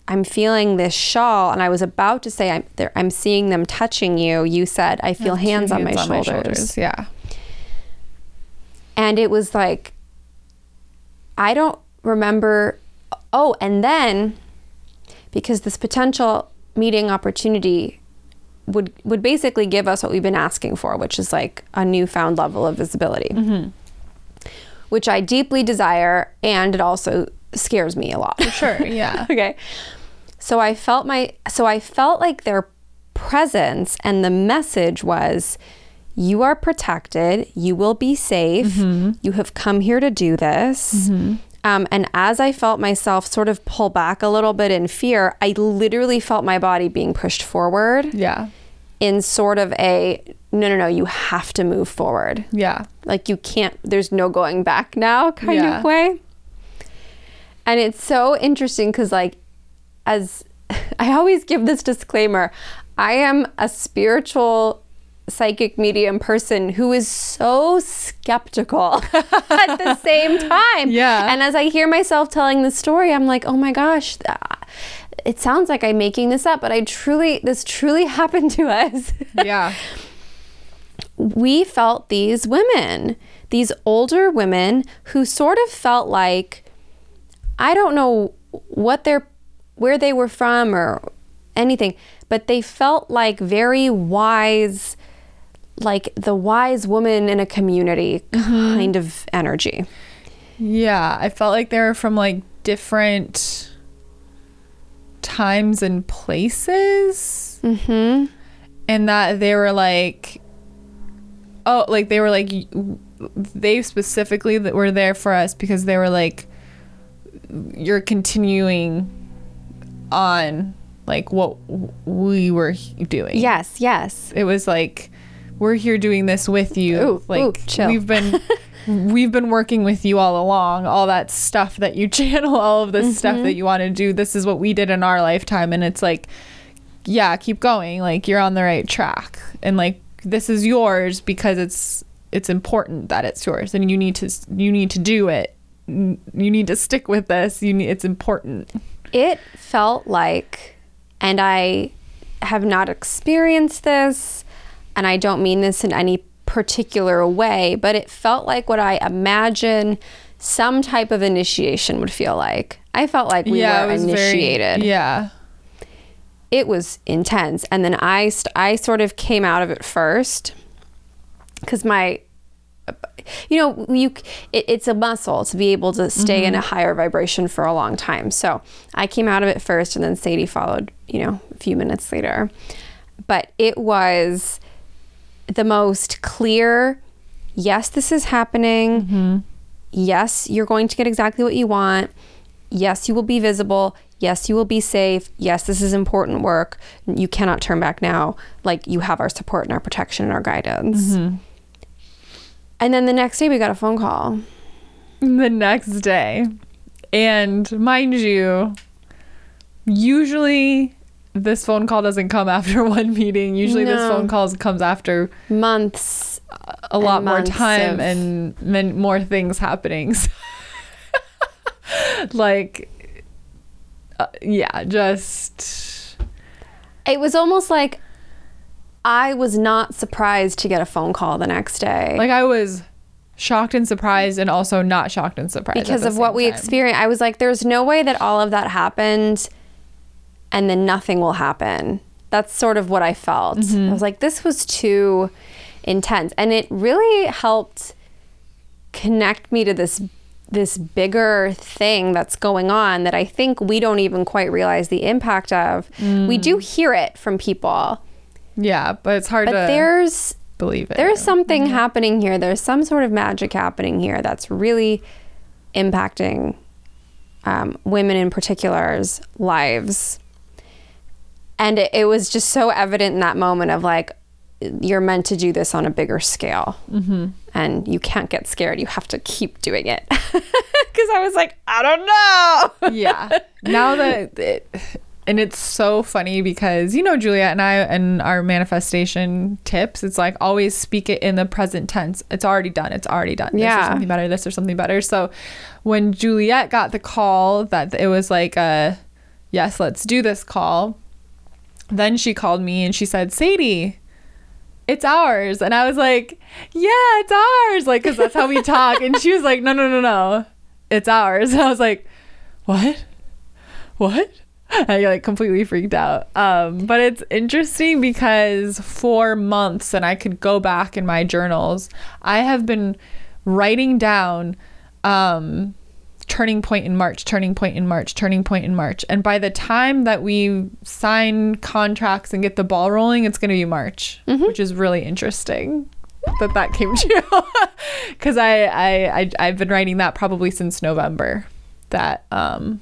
A: I'm feeling this shawl and I was about to say I'm there I'm seeing them touching you, you said I feel
B: Two
A: hands, on, my,
B: hands
A: shoulders.
B: Yeah.
A: And it was like I don't remember oh and then because this potential meeting opportunity would would basically give us what we've been asking for, which is like a newfound level of visibility, mm-hmm. which I deeply desire, and it also scares me a lot.
B: For sure. Yeah.
A: okay. So I felt my so I felt like their presence and the message was you are protected, you will be safe. You have come here to do this. Um, and as I felt myself sort of pull back a little bit in fear, I literally felt my body being pushed forward
B: yeah.
A: in sort of a no, no, no, you have to move forward.
B: Yeah.
A: Like you can't, there's no going back now kind
B: Yeah.
A: of way. And it's so interesting because, like, as I always give this disclaimer, I am a spiritual psychic medium person who is so skeptical at the same time.
B: Yeah.
A: And as I hear myself telling the story, I'm like, oh my gosh, it sounds like I'm making this up, but I truly, this truly happened to us.
B: Yeah.
A: we felt these women, these older women who sort of felt like I don't know what they're where they were from or anything, but they felt like very wise like the wise woman in a community kind of energy.
B: Yeah, I felt like they were from like different times and places.
A: Mhm.
B: And that they were like, oh, like they were like, they specifically that were there for us because they were like, you're continuing on like what we were doing.
A: Yes, yes.
B: it was like we're here doing this with you.
A: Ooh,
B: like
A: ooh, chill.
B: we've been we've been working with you all along all that stuff that you channel all of this
A: Mm-hmm.
B: stuff that you want to do. This is what we did in our lifetime and it's like yeah keep going. Like you're on the right track and like this is yours because it's it's important that it's yours and you need to you need to do it. You need to stick with this. You need it's important.
A: It felt like, and I have not experienced this, and I don't mean this in any particular way, but it felt like what I imagine some type of initiation would feel like. I felt like we
B: yeah
A: were
B: it was very-
A: initiated.
B: yeah
A: It was intense, and then I st- I sort of came out of it first because my you know you it, it's a muscle to be able to stay in a mm-hmm. higher vibration for a long time so i came out of it first and then sadie followed you know a few minutes later but it was the most clear yes this is happening. Mm-hmm. Yes you're going to get exactly what you want. Yes you will be visible. Yes you will be safe. Yes this is important work. You cannot turn back now. Like you have our support and our protection and our guidance. Mm-hmm. And then the next day we got a phone call.
B: The next day. And mind you, usually this phone call doesn't come after one meeting. Usually this phone call comes after
A: months
B: a lot more
A: months
B: time
A: of-
B: and men, more things happening. like, uh, yeah, just
A: it was almost like i was not surprised to get a phone call the next day
B: like I was shocked and surprised, and also not shocked and surprised
A: because of what
B: same
A: we experienced i was like there's no way that all of that happened and then nothing will happen that's sort of what i felt
B: Mm-hmm.
A: i was like this was too intense and it really helped connect me to this this bigger thing that's going on that i think we don't even quite realize the impact of we do
B: Mm.
A: hear it from people
B: Yeah, but it's hard
A: but
B: to
A: there's
B: believe it.
A: there's something happening here. There's some sort of magic happening here that's really impacting um, women in particular's lives. And it, it was just so evident in that moment of like, you're meant to do this on a bigger scale. Mm-hmm. And you can't get scared. You have to keep doing it. Because I was like, I don't know.
B: yeah. Now that it, and it's so funny because you know Juliet and I and our manifestation tips, it's like always speak it in the present tense. It's already done. It's already done. This
A: Yeah.
B: or something better. This or something better. So when Juliet got the call that it was like a yes, let's do this call. Then she called me and she said, Sadie, it's ours. And I was like, yeah, it's ours. Like, cause that's how we talk. And she was like, no, no, no, no, it's ours. And I was like, what? What? I like completely freaked out. Um, but it's interesting because for months, and I could go back in my journals, I have been writing down um, turning point in March, turning point in March, turning point in March. And by the time that we sign contracts and get the ball rolling, it's going to be March, which is really interesting that that came true. Because I, I, I, I've been writing that probably since November. That um,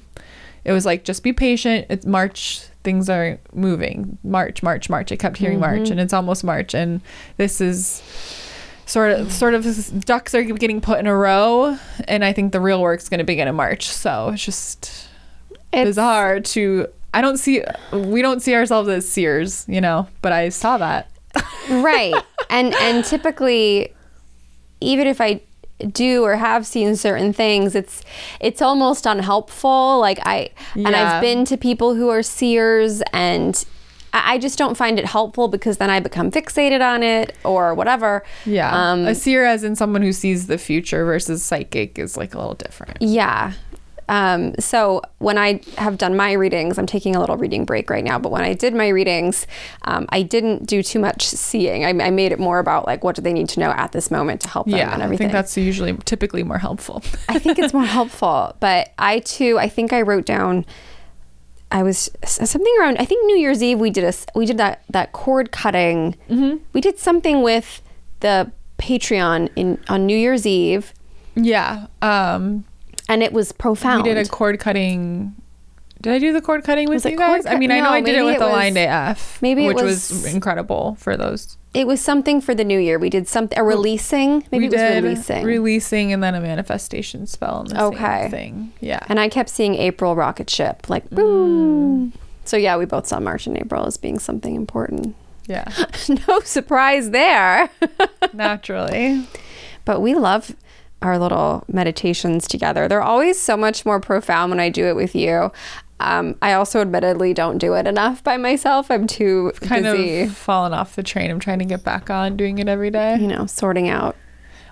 B: it was like, just be patient. It's March. Things are moving. March, March, March. I kept hearing March, and it's almost March. And this is sort of sort of ducks are getting put in a row and i think the real work's going to begin in march. So it's just
A: It's-
B: bizarre to i don't see we don't see ourselves as seers you know but i saw that.
A: Right. And and typically even if i do or have seen certain things it's it's almost unhelpful. Like i and i've been to people who are seers and I just don't find it helpful because then I become fixated on it or whatever.
B: yeah
A: Um,
B: a seer as in someone who sees the future versus psychic is like a little different
A: Yeah. Um, so when I have done my readings, I'm taking a little reading break right now. But when I did my readings, um, I didn't do too much seeing. I, I made it more about like what do they need to know at this moment to help them
B: yeah
A: and everything.
B: i think that's usually typically more helpful
A: I think it's more helpful. But I too, I think I wrote down. I was something around. I think New Year's Eve we did a we did that that cord cutting.
B: Mm-hmm.
A: We did something with the Patreon in on New Year's Eve,
B: yeah um
A: and it was profound.
B: we did a cord cutting did I do the cord cutting with
A: Was
B: you guys? I mean, I know
A: no,
B: I did it with
A: it
B: the
A: was-
B: Line Day F,
A: maybe it
B: which
A: was-
B: was incredible for those.
A: It was something for the new year. We did something a releasing. Maybe
B: we
A: it was
B: did
A: releasing.
B: releasing, and then a manifestation spell in the
A: Okay.
B: same thing. Yeah,
A: and I kept seeing April rocket ship like mm. boom. So yeah, we both saw March and April as being something important.
B: yeah,
A: no surprise there.
B: naturally.
A: but we love our little meditations together. They're always so much more profound when I do it with you. Um, I also admittedly don't do it enough by myself. I'm too
B: Kind
A: busy,
B: of fallen off the train. I'm trying to get back on doing it every day.
A: you know, sorting out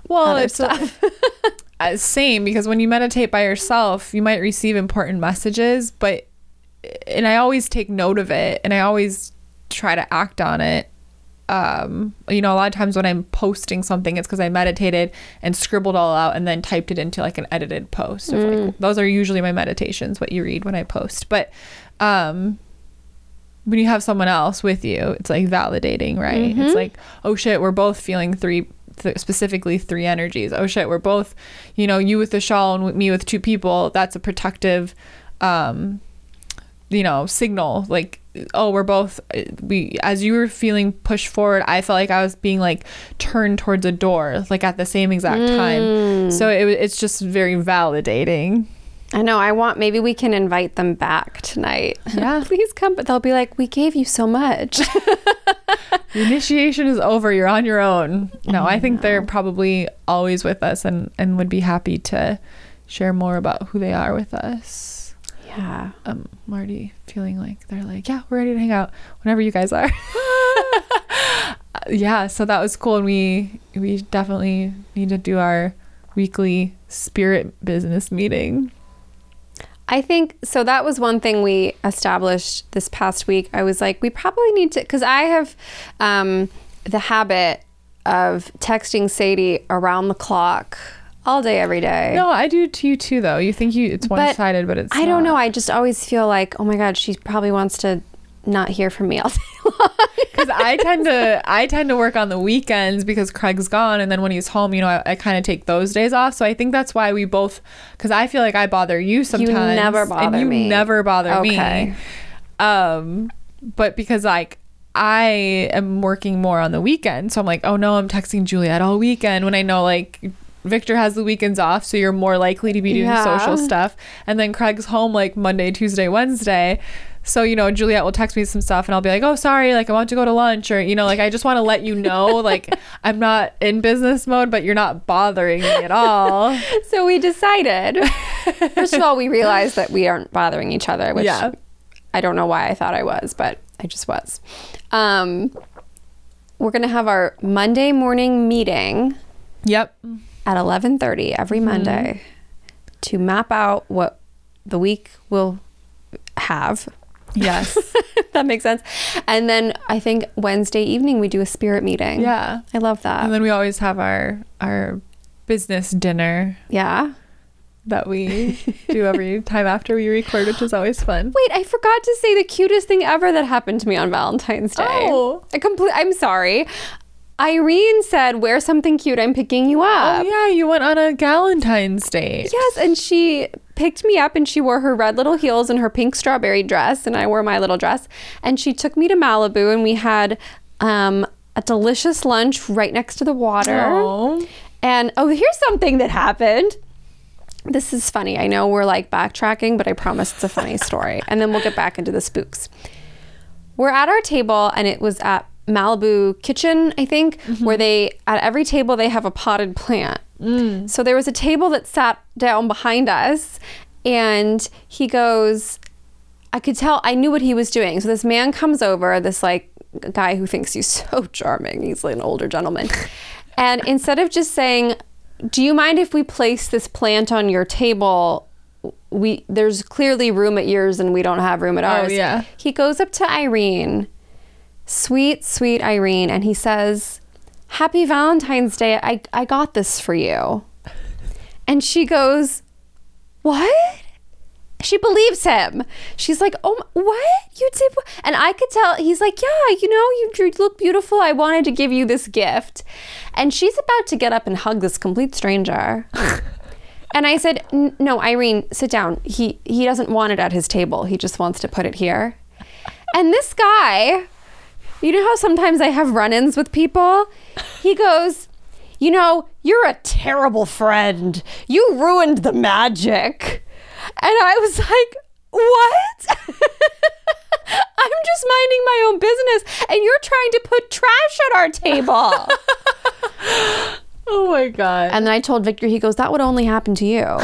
B: Well, it's a-
A: stuff.
B: uh, same because when you meditate by yourself, you might receive important messages, but and I always take note of it and I always try to act on it. Um, you know, a lot of times when I'm posting something, it's because I meditated and scribbled all out and then typed it into like an edited post. Of like, those are usually my meditations, what you read when I post. But um, when you have someone else with you, it's like validating, right? It's like, oh shit, we're both feeling three, th- specifically three energies. Oh shit, we're both, you know, you with the shawl and with me with two people. That's a protective, um, you know, signal. Like, oh, we're both, we, as you were feeling pushed forward, I felt like I was being like turned towards a door, like at the same exact time. Mm. So it, it's just very validating.
A: I know. I want maybe we can invite them back tonight.
B: Yeah.
A: Please come. But they'll be like, we gave you so much.
B: The initiation is over. You're on your own. No, I think they're probably always with us and, and would be happy to share more about who they are with us.
A: Yeah.
B: Um, I'm already feeling like they're like, yeah, we're ready to hang out whenever you guys are. yeah, so that was cool, and we we definitely need to do our weekly spirit business meeting.
A: I think so. That was one thing we established this past week. I was like, we probably need to, because I have um, the habit of texting Sadie around the clock all day, every day.
B: No, I do to you too, though. You think you it's one sided, but it's
A: I don't
B: not.
A: know. I just always feel like, oh my God, she probably wants to not hear from me all day long.
B: because I tend to I tend to work on the weekends because Craig's gone, and then when he's home, you know, I, I kind of take those days off. So I think that's why we both, because I feel like I bother you sometimes.
A: You never bother
B: and you
A: me.
B: Never bother
A: Okay.
B: me. Um, but because like I am working more on the weekend, so I'm like, oh no, I'm texting Juliet all weekend when I know like. Victor has the weekends off, so you're more likely to be doing
A: Yeah.
B: social stuff. And then Craig's home like Monday, Tuesday, Wednesday. So, you know, Juliet will text me some stuff and I'll be like, oh, sorry, like I want to go to lunch. Or, you know, like I just want to let you know, like I'm not in business mode, but you're not bothering me at all.
A: so we decided, first of all, we realized that we aren't bothering each other, which
B: Yeah.
A: I don't know why I thought I was, but I just was. Um, we're going to have our Monday morning meeting
B: Yep.
A: At 11:30 every mm-hmm. Monday to map out what the week will have
B: Yes.
A: that makes sense. And then I think Wednesday evening we do a spirit meeting.
B: yeah.
A: I love that.
B: And then we always have our our business dinner
A: yeah.
B: that we do every time after we record, which is always fun.
A: Wait, I forgot to say the cutest thing ever that happened to me on Valentine's Day.
B: Oh.
A: I complete I'm sorry. Irene said, "Wear something cute. I'm picking you up.
B: Oh yeah, you went on a Galentine's date.
A: Yes, and she picked me up and she wore her red little heels and her pink strawberry dress and I wore my little dress and she took me to Malibu and we had um, a delicious lunch right next to the water.
B: Oh.
A: And oh, here's something that happened. This is funny. I know we're like backtracking, but I promise it's a funny story. And then we'll get back into the spooks. We're at our table, and it was at Malibu Kitchen, I think, where mm-hmm. they, at every table, they have a potted plant. Mm. So there was a table that sat down behind us, and he goes, I could tell, I knew what he was doing. So this man comes over, this like guy who thinks he's so charming. He's like an older gentleman. And instead of just saying, "Do you mind if we place this plant on your table?" We there's clearly room at yours and we don't have room at ours.
B: Oh,
A: ours.
B: yeah.
A: He goes up to Irene, sweet, sweet Irene, and he says, "Happy Valentine's Day. I I got this for you." And she goes, "What?" she believes him. She's like, "Oh, what you did?" wh-" And I could tell he's like, "Yeah, you know, you, you look beautiful. I wanted to give you this gift." And she's about to get up and hug this complete stranger. and I said, "No, Irene, sit down. He he doesn't want it at his table. He just wants to put it here." And this guy, you know how sometimes I have run-ins with people? He goes, "You know, you're a terrible friend. You ruined the magic." And I was like, "What?" I'm just minding my own business and you're trying to put trash at our table.
B: Oh my god.
A: and then I told Victor, he goes, That would only happen to you.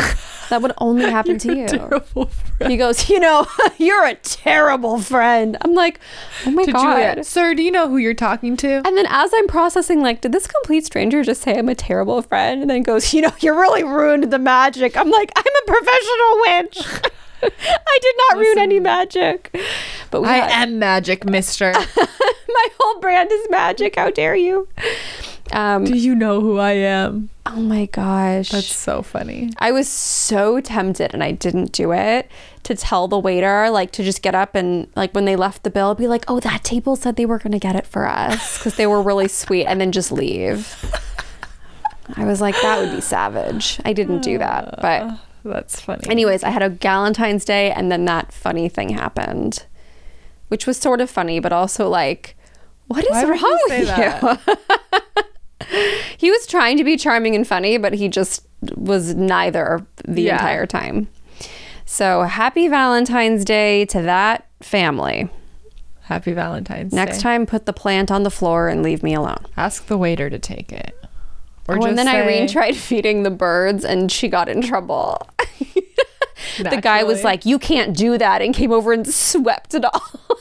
A: That would only happen to you. He goes, You know, you're a terrible friend. I'm like, Oh my
B: To
A: God.
B: Juliet. Sir, do you know who you're talking to?
A: And then as I'm processing, like, did this complete stranger just say I'm a terrible friend? And then goes, you know, you really ruined the magic. I'm like, I'm a professional witch. I did not ruin any magic. But we
B: I
A: had-
B: am magic, mister.
A: my whole brand is magic. How dare you? Um,
B: do you know who I am?
A: Oh my gosh.
B: That's so funny.
A: I was so tempted and I didn't do it to tell the waiter, like to just get up and like when they left the bill, be like, oh, that table said they were going to get it for us because they were really sweet and then just leave. I was like, that would be savage. I didn't do that. But, ah,
B: That's funny.
A: anyways, I had a Galentine's Day and then that funny thing happened, which was sort of funny, but also like, what is
B: Why
A: wrong with you? he was trying to be charming and funny, but he just was neither the
B: Yeah.
A: entire time. So happy Valentine's Day to that family.
B: Happy Valentine's Day.
A: Next
B: Day.
A: time, put the plant on the floor and leave me alone.
B: ask the waiter to take it. Or
A: oh, and then
B: say-
A: Irene tried feeding the birds and she got in trouble. the guy was like, You can't do that, and came over and swept it all up.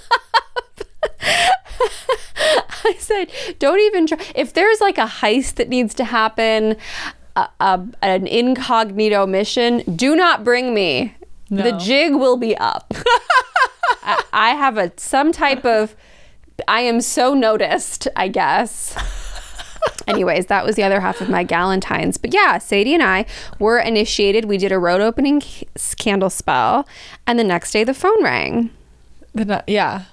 A: I said, Don't even try. If there's like a heist that needs to happen, a, a, an incognito mission, do not bring me. The jig will be up. I, I have a some type of. I am so noticed, I guess. Anyways, that was the other half of my Galentine's. But yeah, Sadie and I were initiated. We did a road opening c- candle spell, and the next day the phone rang.
B: The yeah.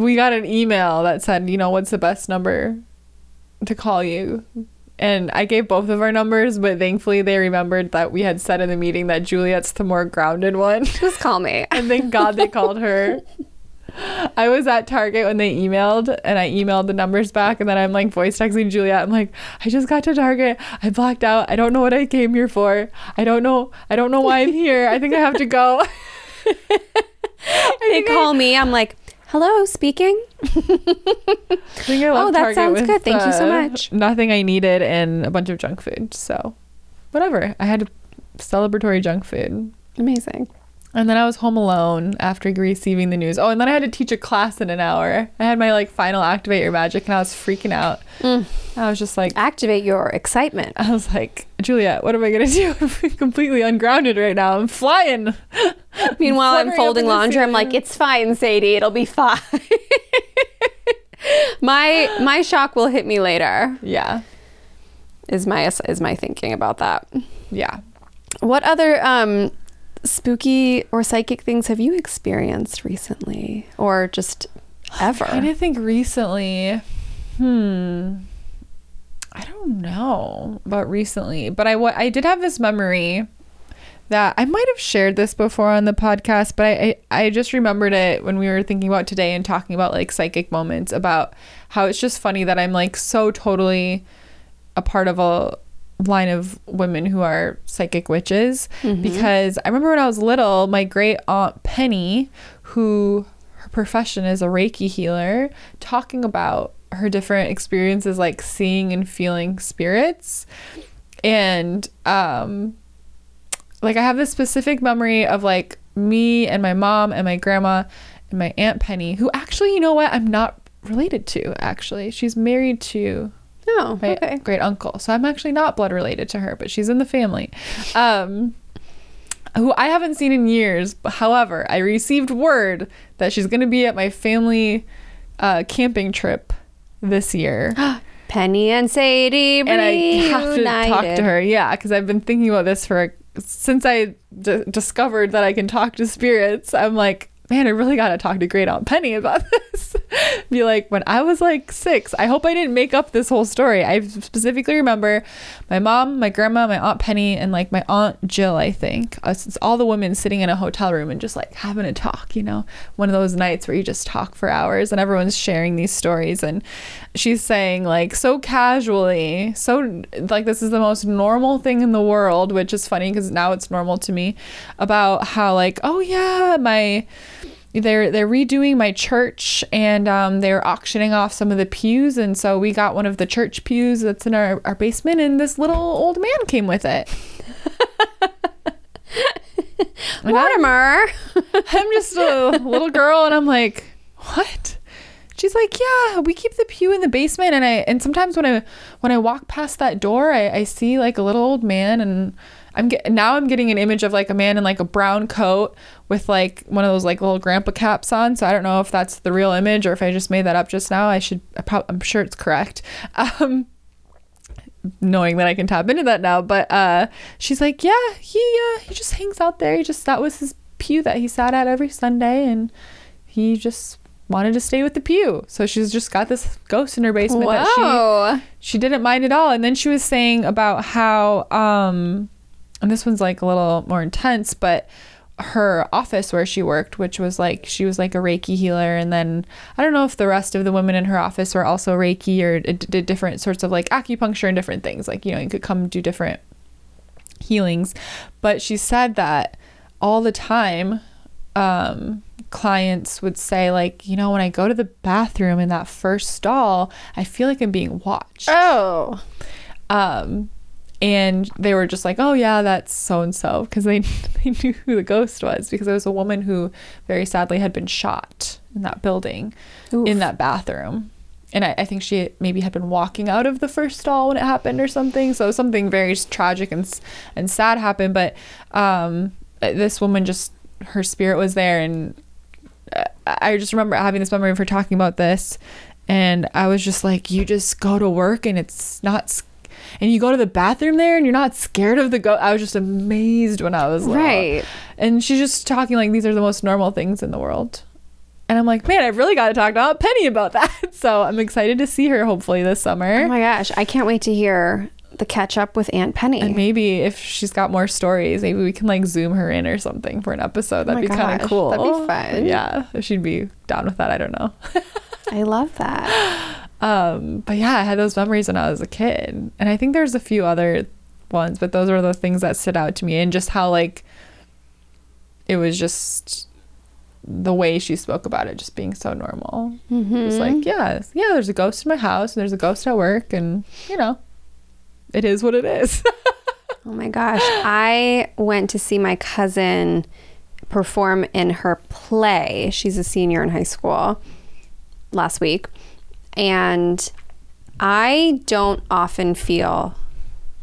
B: We got an email that said, you know, what's the best number to call you? And I gave both of our numbers, but thankfully they remembered that we had said in the meeting that Juliet's the more grounded one.
A: Just call me.
B: and thank God they called her. I was at Target when they emailed and I emailed the numbers back and then I'm like voice texting Juliet. I'm like, I just got to Target. I blacked out. I don't know what I came here for. I don't know. I don't know why I'm here. I think I have to go.
A: They call me. I'm like, hello, speaking.
B: I think I
A: Oh, that
B: Target
A: sounds
B: with,
A: good. Thank you so
B: uh,
A: much.
B: Nothing I needed and a bunch of junk food. So, whatever. I had celebratory junk food.
A: Amazing.
B: And then I was home alone after receiving the news. Oh, and then I had to teach a class in an hour. I had my like final activate your magic and I was freaking out.
A: Mm.
B: I was just like
A: Activate your excitement.
B: I was like, Juliet, what am I gonna do? I'm completely ungrounded right now. I'm flying.
A: Meanwhile, I'm
B: up
A: folding laundry. I'm like, it's fine, Sadie. It'll be fine. my my shock will hit me later.
B: Yeah.
A: Is my is my thinking about that.
B: Yeah.
A: What other um, spooky or psychic things have you experienced recently, or just ever?
B: I of think recently, hmm, I don't know about recently, but I I did have this memory that I might have shared this before on the podcast, but I, I I just remembered it when we were thinking about today and talking about like psychic moments about how it's just funny that I'm like so totally a part of a line of women who are psychic witches because I remember when I was little, my great aunt Penny, who her profession is a Reiki healer, talking about her different experiences like seeing and feeling spirits. And um like I have this specific memory of like me and my mom and my grandma and my aunt Penny, who actually, you know what, I'm not related to actually. She's married to
A: oh,
B: my
A: okay.
B: great uncle. So I'm actually not blood related to her, but she's in the family. Um, who I haven't seen in years. However, I received word that she's going to be at my family uh, camping trip this year.
A: Penny and Sadie
B: and I have to talk to her. Yeah, because I've been thinking about this for since I d- discovered that I can talk to spirits. I'm like, man, I really got to talk to Great Aunt Penny about this. Be like, when I was like six, I hope I didn't make up this whole story. I specifically remember my mom, my grandma, my aunt Penny, and like my aunt Jill. I think uh, it's all the women sitting in a hotel room and just like having a talk. You know, one of those nights where you just talk for hours and everyone's sharing these stories. And she's saying like so casually, so like this is the most normal thing in the world, which is funny because now it's normal to me. About how like, oh yeah, my they're they're redoing my church and um, they're auctioning off some of the pews and so we got one of the church pews that's in our, our basement and this little old man came with it
A: Mortimer.
B: I'm just a little girl and I'm like, what? She's like, yeah, we keep the pew in the basement and I and sometimes when I when I walk past that door, I, I see like a little old man and I'm get, now I'm getting an image of like a man in like a brown coat with like one of those like little grandpa caps on. So I don't know if that's the real image or if I just made that up just now. I should I prob- I'm sure it's correct. Um knowing that I can tap into that now. But uh, she's like, yeah, he uh, he just hangs out there. He just that was his pew that he sat at every Sunday, and he just wanted to stay with the pew. So she's just got this ghost in her basement that she she didn't mind at all. And then she was saying about how um, and this one's like a little more intense, but her office where she worked, which was like she was like a Reiki healer, and then I don't know if the rest of the women in her office were also Reiki or did different sorts of like acupuncture and different things. Like you know, you could come do different healings, but she said that all the time, um, clients would say like, you know, when I go to the bathroom in that first stall, I feel like I'm being watched
A: Oh.
B: um and they were just like oh yeah that's so and so because they they knew who the ghost was because it was a woman who very sadly had been shot in that building
A: Oof.
B: in that bathroom. And I, I think she maybe had been walking out of the first stall when it happened or something. So something very tragic and and sad happened. But um uh, this woman just her spirit was there. And uh, I just remember having this memory of her talking about this, and I was just like, you just go to work and it's not, and you go to the bathroom there and you're not scared of the ghost. I was just amazed when I was little.
A: Right.
B: And she's just talking like these are the most normal things in the world. And I'm like, man, I've really got to talk to Aunt Penny about that. So I'm excited to see her hopefully this summer.
A: Oh my gosh. I can't wait to hear the catch up with Aunt Penny.
B: and maybe if she's got more stories, maybe we can like zoom her in or something for an episode. That'd oh
A: my
B: be kind of cool.
A: that'd be fun.
B: Yeah, if she'd be down with that. I don't know.
A: I love that.
B: Um, but yeah, I had those memories when I was a kid. And I think there's a few other ones, but those were the things that stood out to me and just how like it was just the way she spoke about it just being so normal.
A: Mm-hmm.
B: It's like, yeah, yeah, there's a ghost in my house and there's a ghost at work and you know, it is what it is.
A: Oh my gosh. I went to see my cousin perform in her play. She's a senior in high school last week. And I don't often feel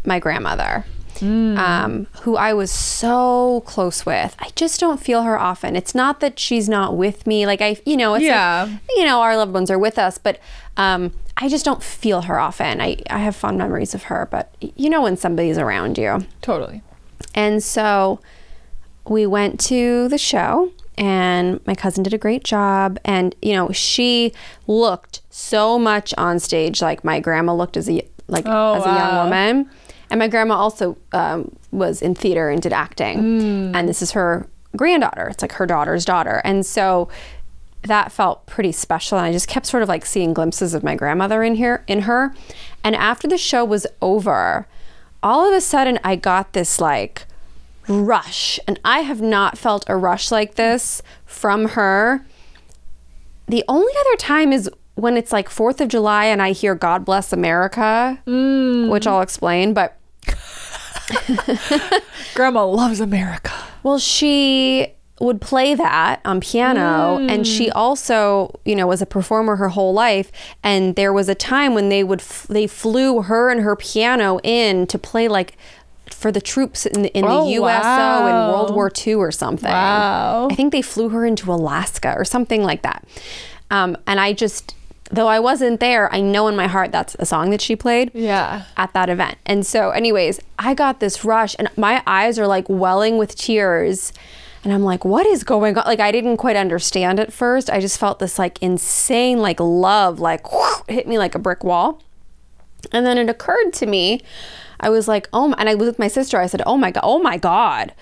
A: my grandmother. um, who I was so close with. I just don't feel her often. It's not that she's not with me. Like I, you know, it's like,
B: Yeah.
A: you know, our loved ones are with us, but um, I just don't feel her often. I, I have fond memories of her, but you know when somebody's around you.
B: Totally.
A: And so we went to the show and my cousin did a great job. And you know she looked so much on stage like my grandma looked as a like
B: Oh,
A: as a young woman. And my grandma also um, was in theater and did acting.
B: Hmm.
A: and this is her granddaughter. It's like her daughter's daughter. And so that felt pretty special. And i just kept sort of like seeing glimpses of my grandmother in here in her. And after the show was over all of a sudden i got this like rush. And i have not felt a rush like this from her. The only other time is when it's like fourth of july and i hear god bless america mm. which i'll explain but
B: Grandma loves America.
A: Well, she would play that on piano and she mm. also you know was a performer her whole life. And there was a time when they would f- they flew her and her piano in to play like for the troops in the, in
B: Oh,
A: the USO
B: wow.
A: in World War II or something.
B: Wow.
A: I think they flew her into Alaska or something like that. Um, and I just though I wasn't there, I know in my heart that's a song that she played
B: Yeah.
A: at that event. And so, anyways, I got this rush and my eyes are like welling with tears. And I'm like, what is going on? Like, I didn't quite understand at first. I just felt this like insane, like love, like hit me like a brick wall. And then it occurred to me, I was like, oh, my, and I was with my sister. I said, oh my God, oh my God.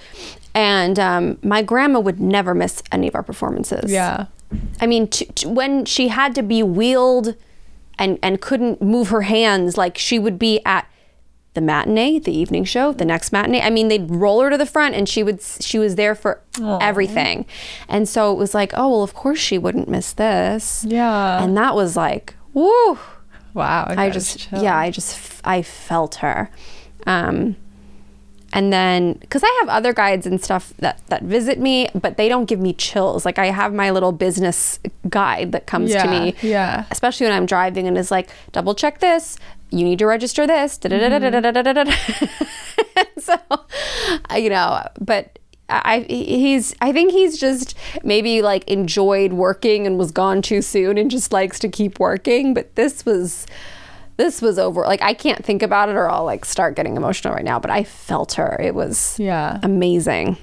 A: And um, my grandma would never miss any of our performances.
B: Yeah.
A: I mean, t- t- when she had to be wheeled and and couldn't move her hands, like she would be at the matinee, the evening show, the next matinee. I mean, they'd roll her to the front, and she would she was there for everything. And so it was like, oh well, of course she wouldn't miss this.
B: Yeah.
A: And that was like, woo.
B: Wow.
A: I just
B: chills.
A: yeah, I just f- I felt her. Um and then because I have other guides and stuff that that visit me, but they don't give me chills. Like I have my little business guide that comes to me.
B: yeah.
A: Especially when I'm driving and is like, double check this. You need to register this. so, you know, but I he's I think he's just maybe like enjoyed working and was gone too soon and just likes to keep working. But this was this was over. Like I can't think about it or I'll like start getting emotional right now. But I felt her. It was
B: Yeah.
A: amazing.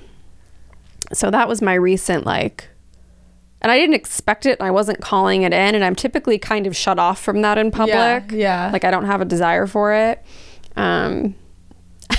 A: So that was my recent like and I didn't expect it and I wasn't calling it in and I'm typically kind of shut off from that in public.
B: yeah.
A: Like I don't have a desire for it. Um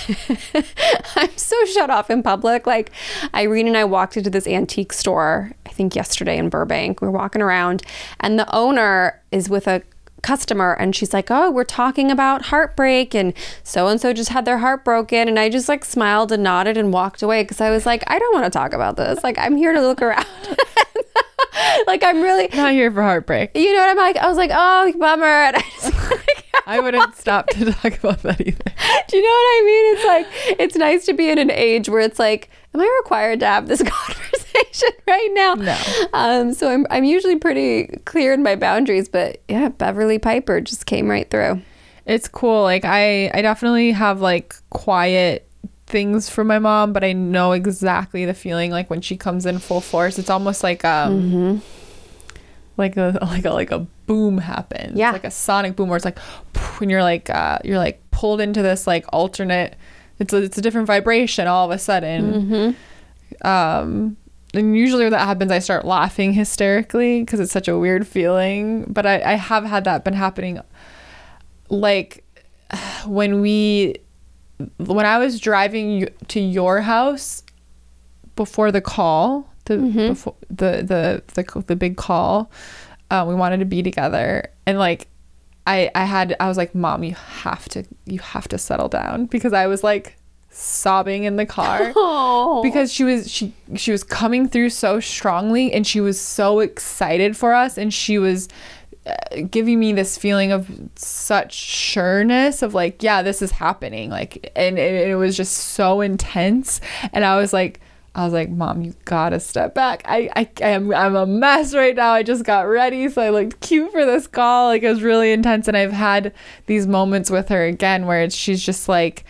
A: I'm so shut off in public. Like Irene and I walked into this antique store, I think yesterday in Burbank. We're walking around and the owner is with a customer and she's like, "Oh, we're talking about heartbreak and so and so just had their heart broken." And I just like smiled and nodded and walked away cuz I was like, "I don't want to talk about this. Like I'm here to look around." like I'm really
B: Not here for heartbreak.
A: you know what I'm like? I was like, "Oh, bummer." And I just like,
B: I wouldn't stop to talk about that either.
A: Do you know what I mean? It's like it's nice to be in an age where it's like, am I required to have this conversation right now?
B: No.
A: Um, so I'm I'm usually pretty clear in my boundaries, but yeah, Beverly Piper just came right through.
B: It's cool. Like I I definitely have like quiet things for my mom, but I know exactly the feeling like when she comes in full force. It's almost like um
A: Mm-hmm.
B: like a like a like a boom happens.
A: Yeah.
B: Like a sonic boom where it's like when you're like uh you're like pulled into this like alternate it's a, it's a different vibration all of a sudden.
A: Mm-hmm.
B: Um and usually when that happens I start laughing hysterically because it's such a weird feeling. But I, I have had that been happening like when we when I was driving to your house before the call, the before the the the the big call, uh, we wanted to be together, and like I I had I was like, Mom, you have to you have to settle down because I was like sobbing in the car.
A: Oh,
B: because she was she she was coming through so strongly and she was so excited for us and she was giving me this feeling of such sureness of like yeah this is happening like and it, it was just so intense and i was like i was like mom you gotta step back. I i I am i'm a mess right now. I just got ready so i looked cute for this call. Like it was really intense and i've had these moments with her again where it's she's just like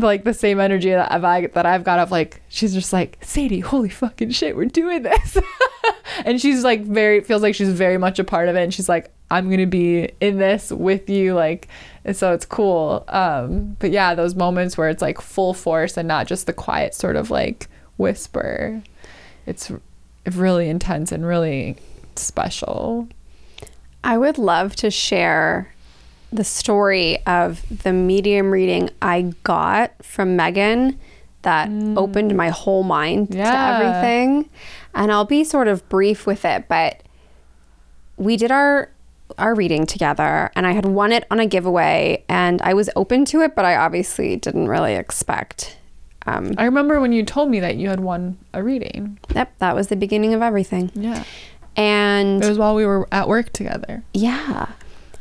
B: like the same energy that I've, that I've got of like she's just like Sadie, holy fucking shit, we're doing this, and she's like very feels like she's very much a part of it, and she's like I'm gonna be in this with you, like, and so it's cool. Um, but yeah, those moments where it's like full force and not just the quiet sort of like whisper, it's really intense and really special.
A: I would love to share the story of the medium reading I got from Megan that mm. opened my whole mind yeah. to everything. And I'll be sort of brief with it, but we did our our reading together and I had won it on a giveaway and I was open to it, but I obviously didn't really expect
B: um, I remember when you told me that you had won a reading.
A: Yep, that was the beginning of everything.
B: Yeah.
A: And
B: it was while we were at work together.
A: Yeah.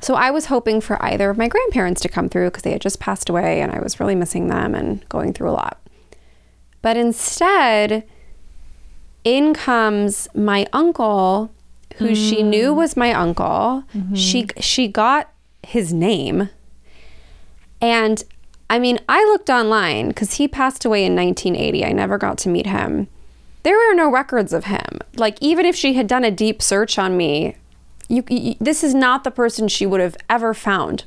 A: So I was hoping for either of my grandparents to come through because they had just passed away and I was really missing them and going through a lot. But instead, in comes my uncle, who mm. she knew was my uncle. Mm-hmm. She she got his name. And I mean, I looked online because he passed away in 1980. I never got to meet him. There are no records of him. Like, even if she had done a deep search on me, you, you, this is not the person she would have ever found.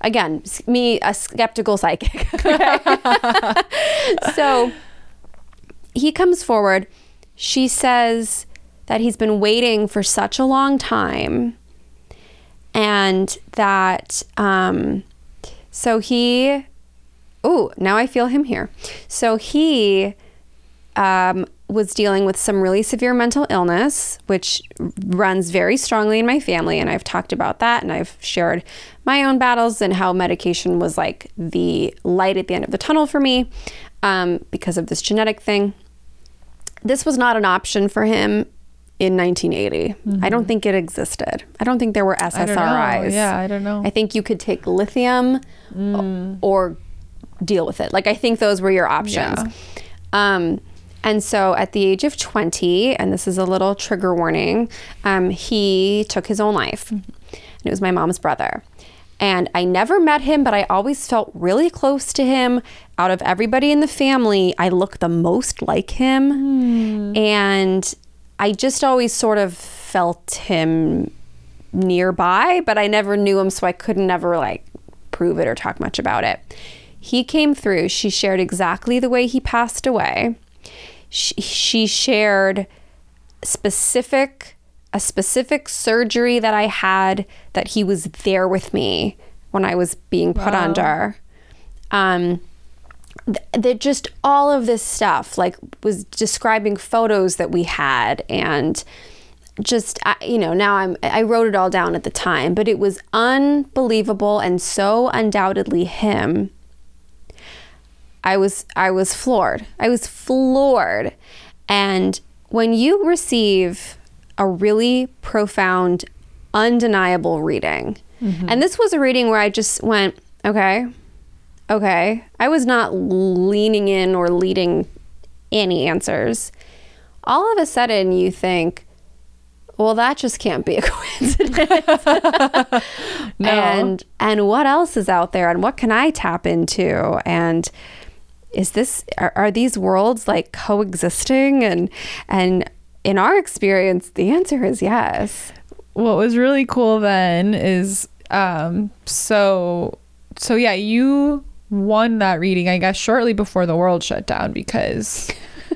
A: Again, me, a skeptical psychic. so he comes forward. She says that he's been waiting for such a long time and that, um, so he, oh, now I feel him here. So he um, was dealing with some really severe mental illness, which runs very strongly in my family. And I've talked about that and I've shared my own battles and how medication was like the light at the end of the tunnel for me um, because of this genetic thing. This was not an option for him in 1980. Mm-hmm. I don't think it existed. I don't think there were SSRIs.
B: I yeah, I don't know.
A: I think you could take lithium mm. or deal with it. Like I think those were your options. Yeah. Um, and so at the age of 20, and this is a little trigger warning, um, he took his own life. Mm-hmm. And it was my mom's brother. And I never met him, but I always felt really close to him. Out of everybody in the family, I looked the most like him. Mm. And I just always sort of felt him nearby, but I never knew him, so I couldn't never like prove it or talk much about it. He came through. She shared exactly the way he passed away she, she shared specific a specific surgery that I had that he was there with me when I was being put wow. under. Um, that just all of this stuff like was describing photos that we had and just I, you know now i'm i wrote it all down at the time but it was unbelievable and so undoubtedly him I was I was floored. I was floored. And when you receive a really profound, undeniable reading, mm-hmm. and this was a reading where I just went, okay, okay. I was not leaning in or leading any answers. All of a sudden, you think, well, that just can't be a coincidence. no. And and what else is out there, and what can I tap into, and is this are, are these worlds like coexisting and and in our experience the answer is yes
B: what was really cool then is um so so yeah you won that reading i guess shortly before the world shut down because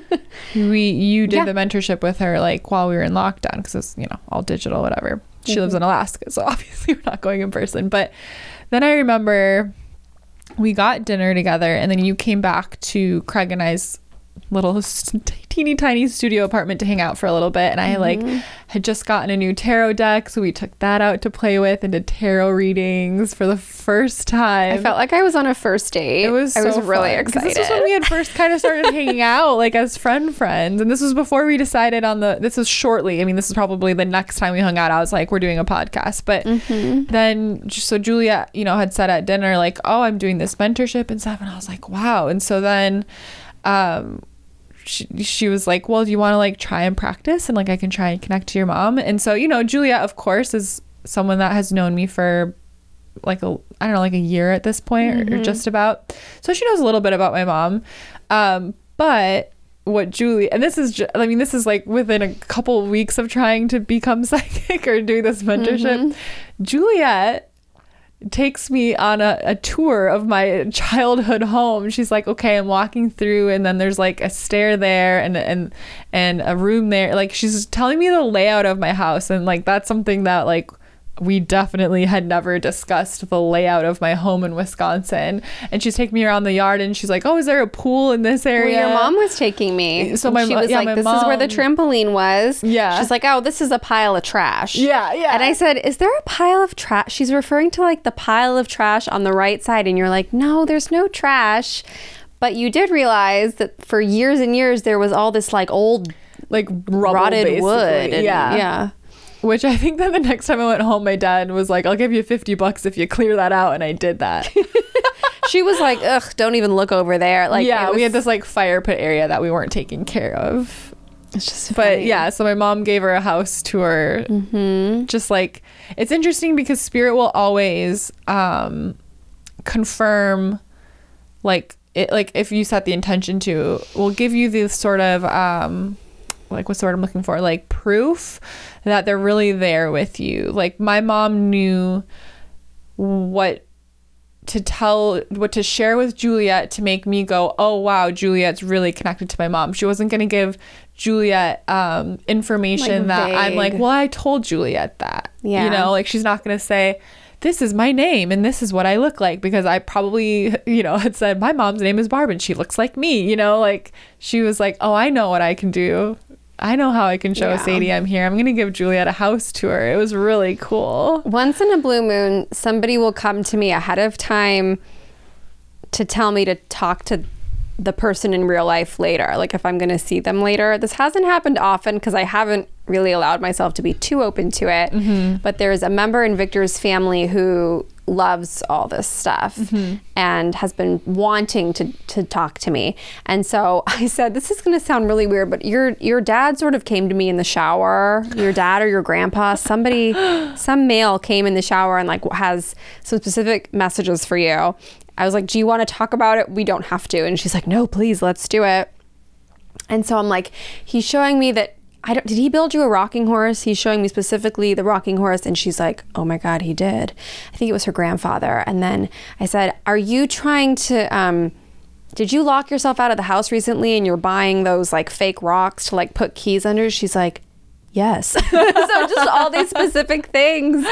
B: we you did yeah. the mentorship with her like while we were in lockdown because it's you know all digital whatever she mm-hmm. lives in alaska so obviously we're not going in person but then i remember we got dinner together and then you came back to Craig and I's little teeny tiny studio apartment to hang out for a little bit and I mm-hmm. like had just gotten a new tarot deck so we took that out to play with and did tarot readings for the first time.
A: I felt like I was on a first date. It was I was really excited.
B: This was when we had first kind of started hanging out like as friend friends and this was before we decided on the this was shortly. I mean this is probably the next time we hung out I was like we're doing a podcast but mm-hmm. then so Juliet you know had said at dinner like oh I'm doing this mentorship and stuff and I was like wow and so then um she, she was like, Well, do you want to like try and practice? And like, I can try and connect to your mom. And so, you know, Juliet, of course, is someone that has known me for like a I don't know like a year at this point or,
A: Mm-hmm.
B: or just about. So she knows a little bit about my mom. Um, but what Julie and this is ju- I mean this is like within a couple weeks of trying to become psychic or do this mentorship.
A: Mm-hmm.
B: Juliet takes me on a, a tour of my childhood home. She's like, okay, I'm walking through, and then there's like a stair there and and and a room there. Like she's telling me the layout of my house, and like that's something that like we definitely had never discussed the layout of my home in Wisconsin. And she's taking me around the yard, and she's like, oh, is there a pool in this area?
A: Well, your mom was taking me.
B: So my
A: she was
B: yeah,
A: like, "This is where the trampoline was."
B: Yeah.
A: She's like, "Oh, this is a pile of trash."
B: Yeah, yeah.
A: And I said, "Is there a pile of trash?" She's referring to like the pile of trash on the right side, and you're like, "No, there's no trash." But you did realize that for years and years there was all this like old
B: like rubble,
A: rotted
B: basically.
A: wood. And,
B: yeah,
A: yeah.
B: Which I think that the next time I went home, my dad was like, "I'll give you fifty bucks if you clear that out," and I did that.
A: She was like, "Ugh, don't even look over there." Like,
B: yeah,
A: it
B: we had this like fire pit area that we weren't taking care of.
A: It's just
B: But yeah, so my mom gave her a house tour.
A: Mm-hmm.
B: Just like it's interesting because spirit will always um, confirm, like it, like if you set the intention to, will give you the sort of um, like what's the word I'm looking for, like proof that they're really there with you. Like my mom knew what to tell what to share with Juliet to make me go, oh wow, Juliet's really connected to my mom. She wasn't gonna give Juliet um, information
A: Like,
B: that I'm like, well, I told Juliet that.
A: Yeah.
B: You know, like she's not gonna say, this is my name and this is what I look like because I probably, you know, had said my mom's name is Barb and she looks like me. You know, like she was like, oh, I know what I can do. I know how I can show
A: Yeah.
B: Sadie I'm here. I'm gonna give Juliet a house tour. It was really cool.
A: Once in a blue moon, somebody will come to me ahead of time to tell me to talk to the person in real life later, like if I'm going to see them later. This hasn't happened often because I haven't really allowed myself to be too open to it. Mm-hmm. But there's a member in Victor's family who loves all this stuff mm-hmm. and has been wanting to, to talk to me. And so I said, this is going to sound really weird, but your your dad sort of came to me in the shower. Your dad or your grandpa, somebody, some male came in the shower and like has some specific messages for you. I was like, do you want to talk about it? We don't have to. And she's like, no, please, let's do it. And so I'm like, he's showing me that I don't did he build you a rocking horse? He's showing me specifically the rocking horse and she's like, "Oh my god, he did." I think it was her grandfather. And then I said, "Are you trying to um did you lock yourself out of the house recently and you're buying those like fake rocks to like put keys under?" She's like, Yes. so just all these specific things.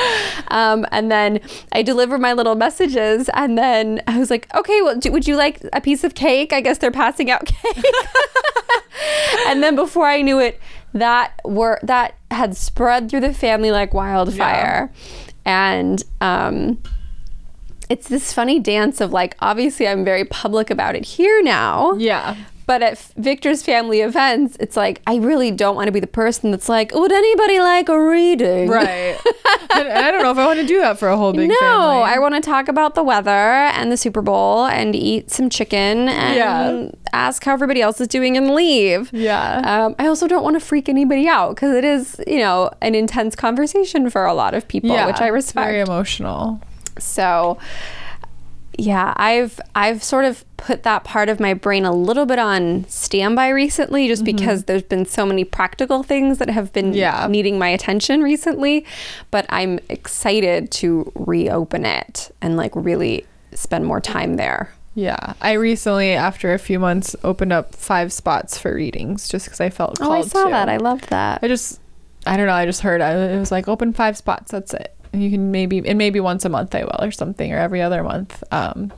A: Um, and then I deliver my little messages. And then I was like, okay, well, do, would you like a piece of cake? I guess they're passing out cake. and then before I knew it, that were that had spread through the family like wildfire. And um, it's this funny dance of like, obviously, I'm very public about it here now.
B: Yeah.
A: But at Victor's family events, it's like I really don't want to be the person that's like, would anybody like a reading?
B: Right. I don't know if I want to do that for a whole big
A: no,
B: family.
A: I want to talk about the weather and the Super Bowl and eat some chicken and
B: Yeah.
A: ask how everybody else is doing and leave.
B: Yeah.
A: Um, I also don't want to freak anybody out because it is, you know, an intense conversation for a lot of people,
B: yeah.
A: which I respect.
B: Very emotional.
A: So yeah, I've I've sort of put that part of my brain a little bit on standby recently just mm-hmm. because there's been so many practical things that have been
B: Yeah.
A: needing my attention recently, but I'm excited to reopen it and like really spend more time there.
B: Yeah. I recently, after a few months, opened up five spots for readings just because I felt called
A: Oh, I saw
B: to.
A: that. I loved that.
B: I just, I don't know. I just heard I, it was like open five spots. That's it. You can maybe, and maybe once a month I will or something, or every other month. Um,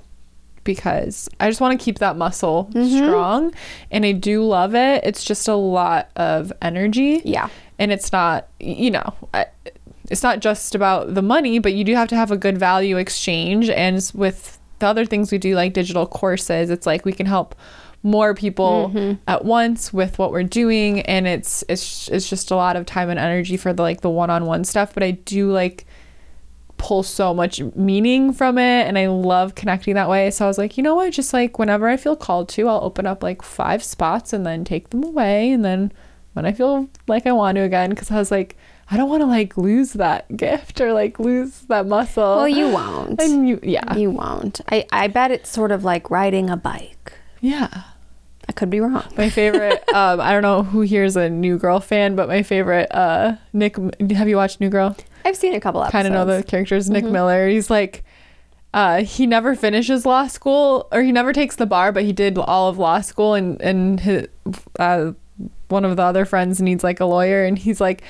B: because I just want to keep that muscle
A: Mm-hmm.
B: strong. And I do love it. It's just a lot of energy.
A: Yeah.
B: And it's not, you know, it's not just about the money, but you do have to have a good value exchange. And with the other things we do, like digital courses, it's like we can help more people at once with what we're doing and it's it's it's just a lot of time and energy for the like the one-on-one stuff but I do like pull so much meaning from it and I love connecting that way. So I was like, you know what? Just like whenever I feel called to, I'll open up like five spots and then take them away and then when I feel like I want to again cuz I was like I don't want to like lose that gift or like lose that muscle.
A: Well, you won't.
B: and you, yeah,
A: You won't. I, I bet it's sort of like riding a bike.
B: yeah.
A: I could be wrong.
B: My favorite, um, I don't know who here's a New Girl fan, but my favorite, uh, Nick. Have you watched New Girl?
A: I've seen a couple episodes.
B: Kind of know the characters. Nick
A: Mm-hmm.
B: Miller. He's like, uh, he never finishes law school, or he never takes the bar, but he did all of law school, and and his, uh, one of the other friends needs like a lawyer, and he's like.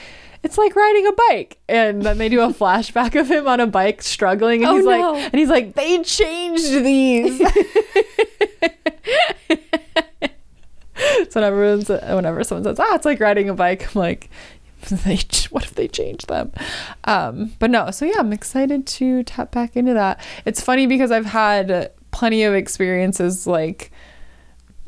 B: It's like riding a bike, and then they do a flashback of him on a bike struggling, and
A: Oh,
B: he's like, and he's like, they changed these. so whenever, everyone's- whenever someone says, "Ah, it's like riding a bike," I'm like, they, "What if they change them?" Um, but no, so yeah, I'm excited to tap back into that. It's funny because I've had plenty of experiences like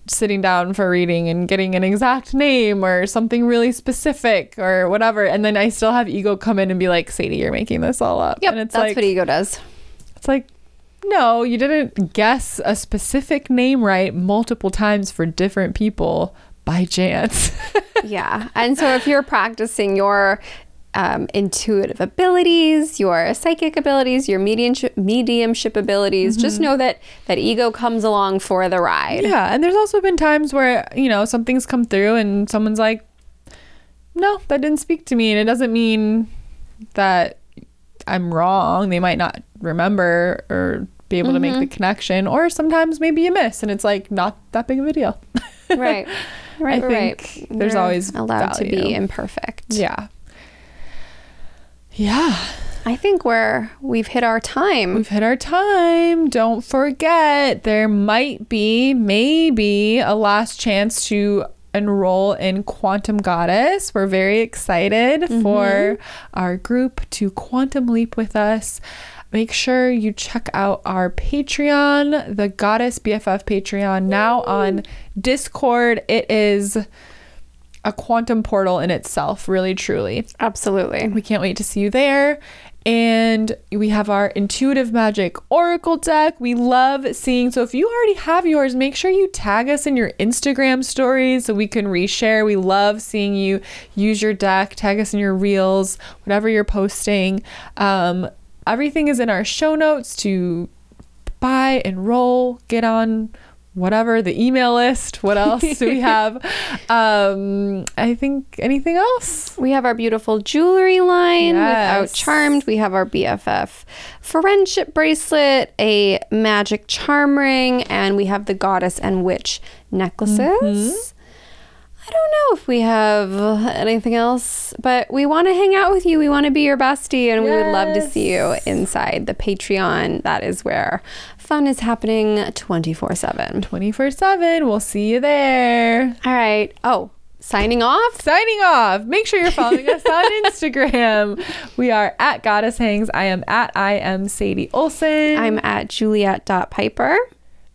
B: sitting down for reading and getting an exact name or something really specific or whatever, and then I still have ego come in and be like, "Sadie, you're making this all up,"
A: Yep,
B: and it's
A: that's
B: like,
A: what ego does.
B: it's like, no, you didn't guess a specific name right multiple times for different people by chance.
A: yeah. And so if you're practicing your um, intuitive abilities, your psychic abilities, your mediumship, mediumship abilities, just know that that ego comes along for the ride.
B: yeah, and there's also been times where, you know, something's come through and someone's like, no, that didn't speak to me. And it doesn't mean that I'm wrong. They might not remember or be able to make the mm-hmm. connection. Or sometimes maybe you miss and it's like not that big of a deal.
A: Right. Right.
B: I
A: right.
B: there's
A: You're
B: always
A: allowed to be imperfect.
B: yeah. Yeah.
A: I think we're we've hit our time.
B: We've hit our time. Don't forget, there might be, maybe, a last chance to enroll in Quantum Goddess. We're very excited for mm-hmm. our group to quantum leap with us. Make sure you check out our Patreon, the Goddess BFF Patreon, now on Discord. It is a quantum portal in itself, really, truly.
A: Absolutely.
B: We can't wait to see you there. And we have our intuitive magic oracle deck. We love seeing. So if you already have yours, make sure you tag us in your Instagram stories so we can reshare. We love seeing you use your deck. Tag us in your reels, whatever you're posting. Um, everything is in our show notes to buy, enroll, get on whatever the email list. What else do we have? Um, I think anything else.
A: We have our beautiful jewelry line without
B: Yes.
A: charmed. We have our BFF friendship bracelet, a magic charm ring, and we have the goddess and witch necklaces.
B: Mm-hmm.
A: I don't know if we have anything else, but we want to hang out with you. We want to be your bestie, and we would love to see you inside the Patreon. That is where fun is happening 24 7.
B: 24 7. We'll see you there.
A: All right. Oh, signing off.
B: Signing off. Make sure you're following us on Instagram. We are at Goddess Hangs. I am at I am Sadie Olson.
A: I'm at juliet.piper.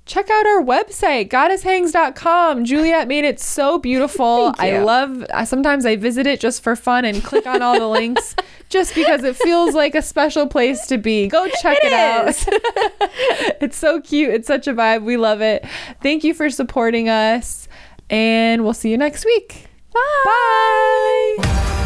B: Check out our website, goddesshangs.com. Juliet made it so beautiful. I love, sometimes I visit it just for fun and click on all the links just because it feels like a special place to be. Go check it,
A: It
B: out. it's so cute. It's such a vibe. We love it. Thank you for supporting us, and we'll see you next week.
A: Bye.
B: Bye.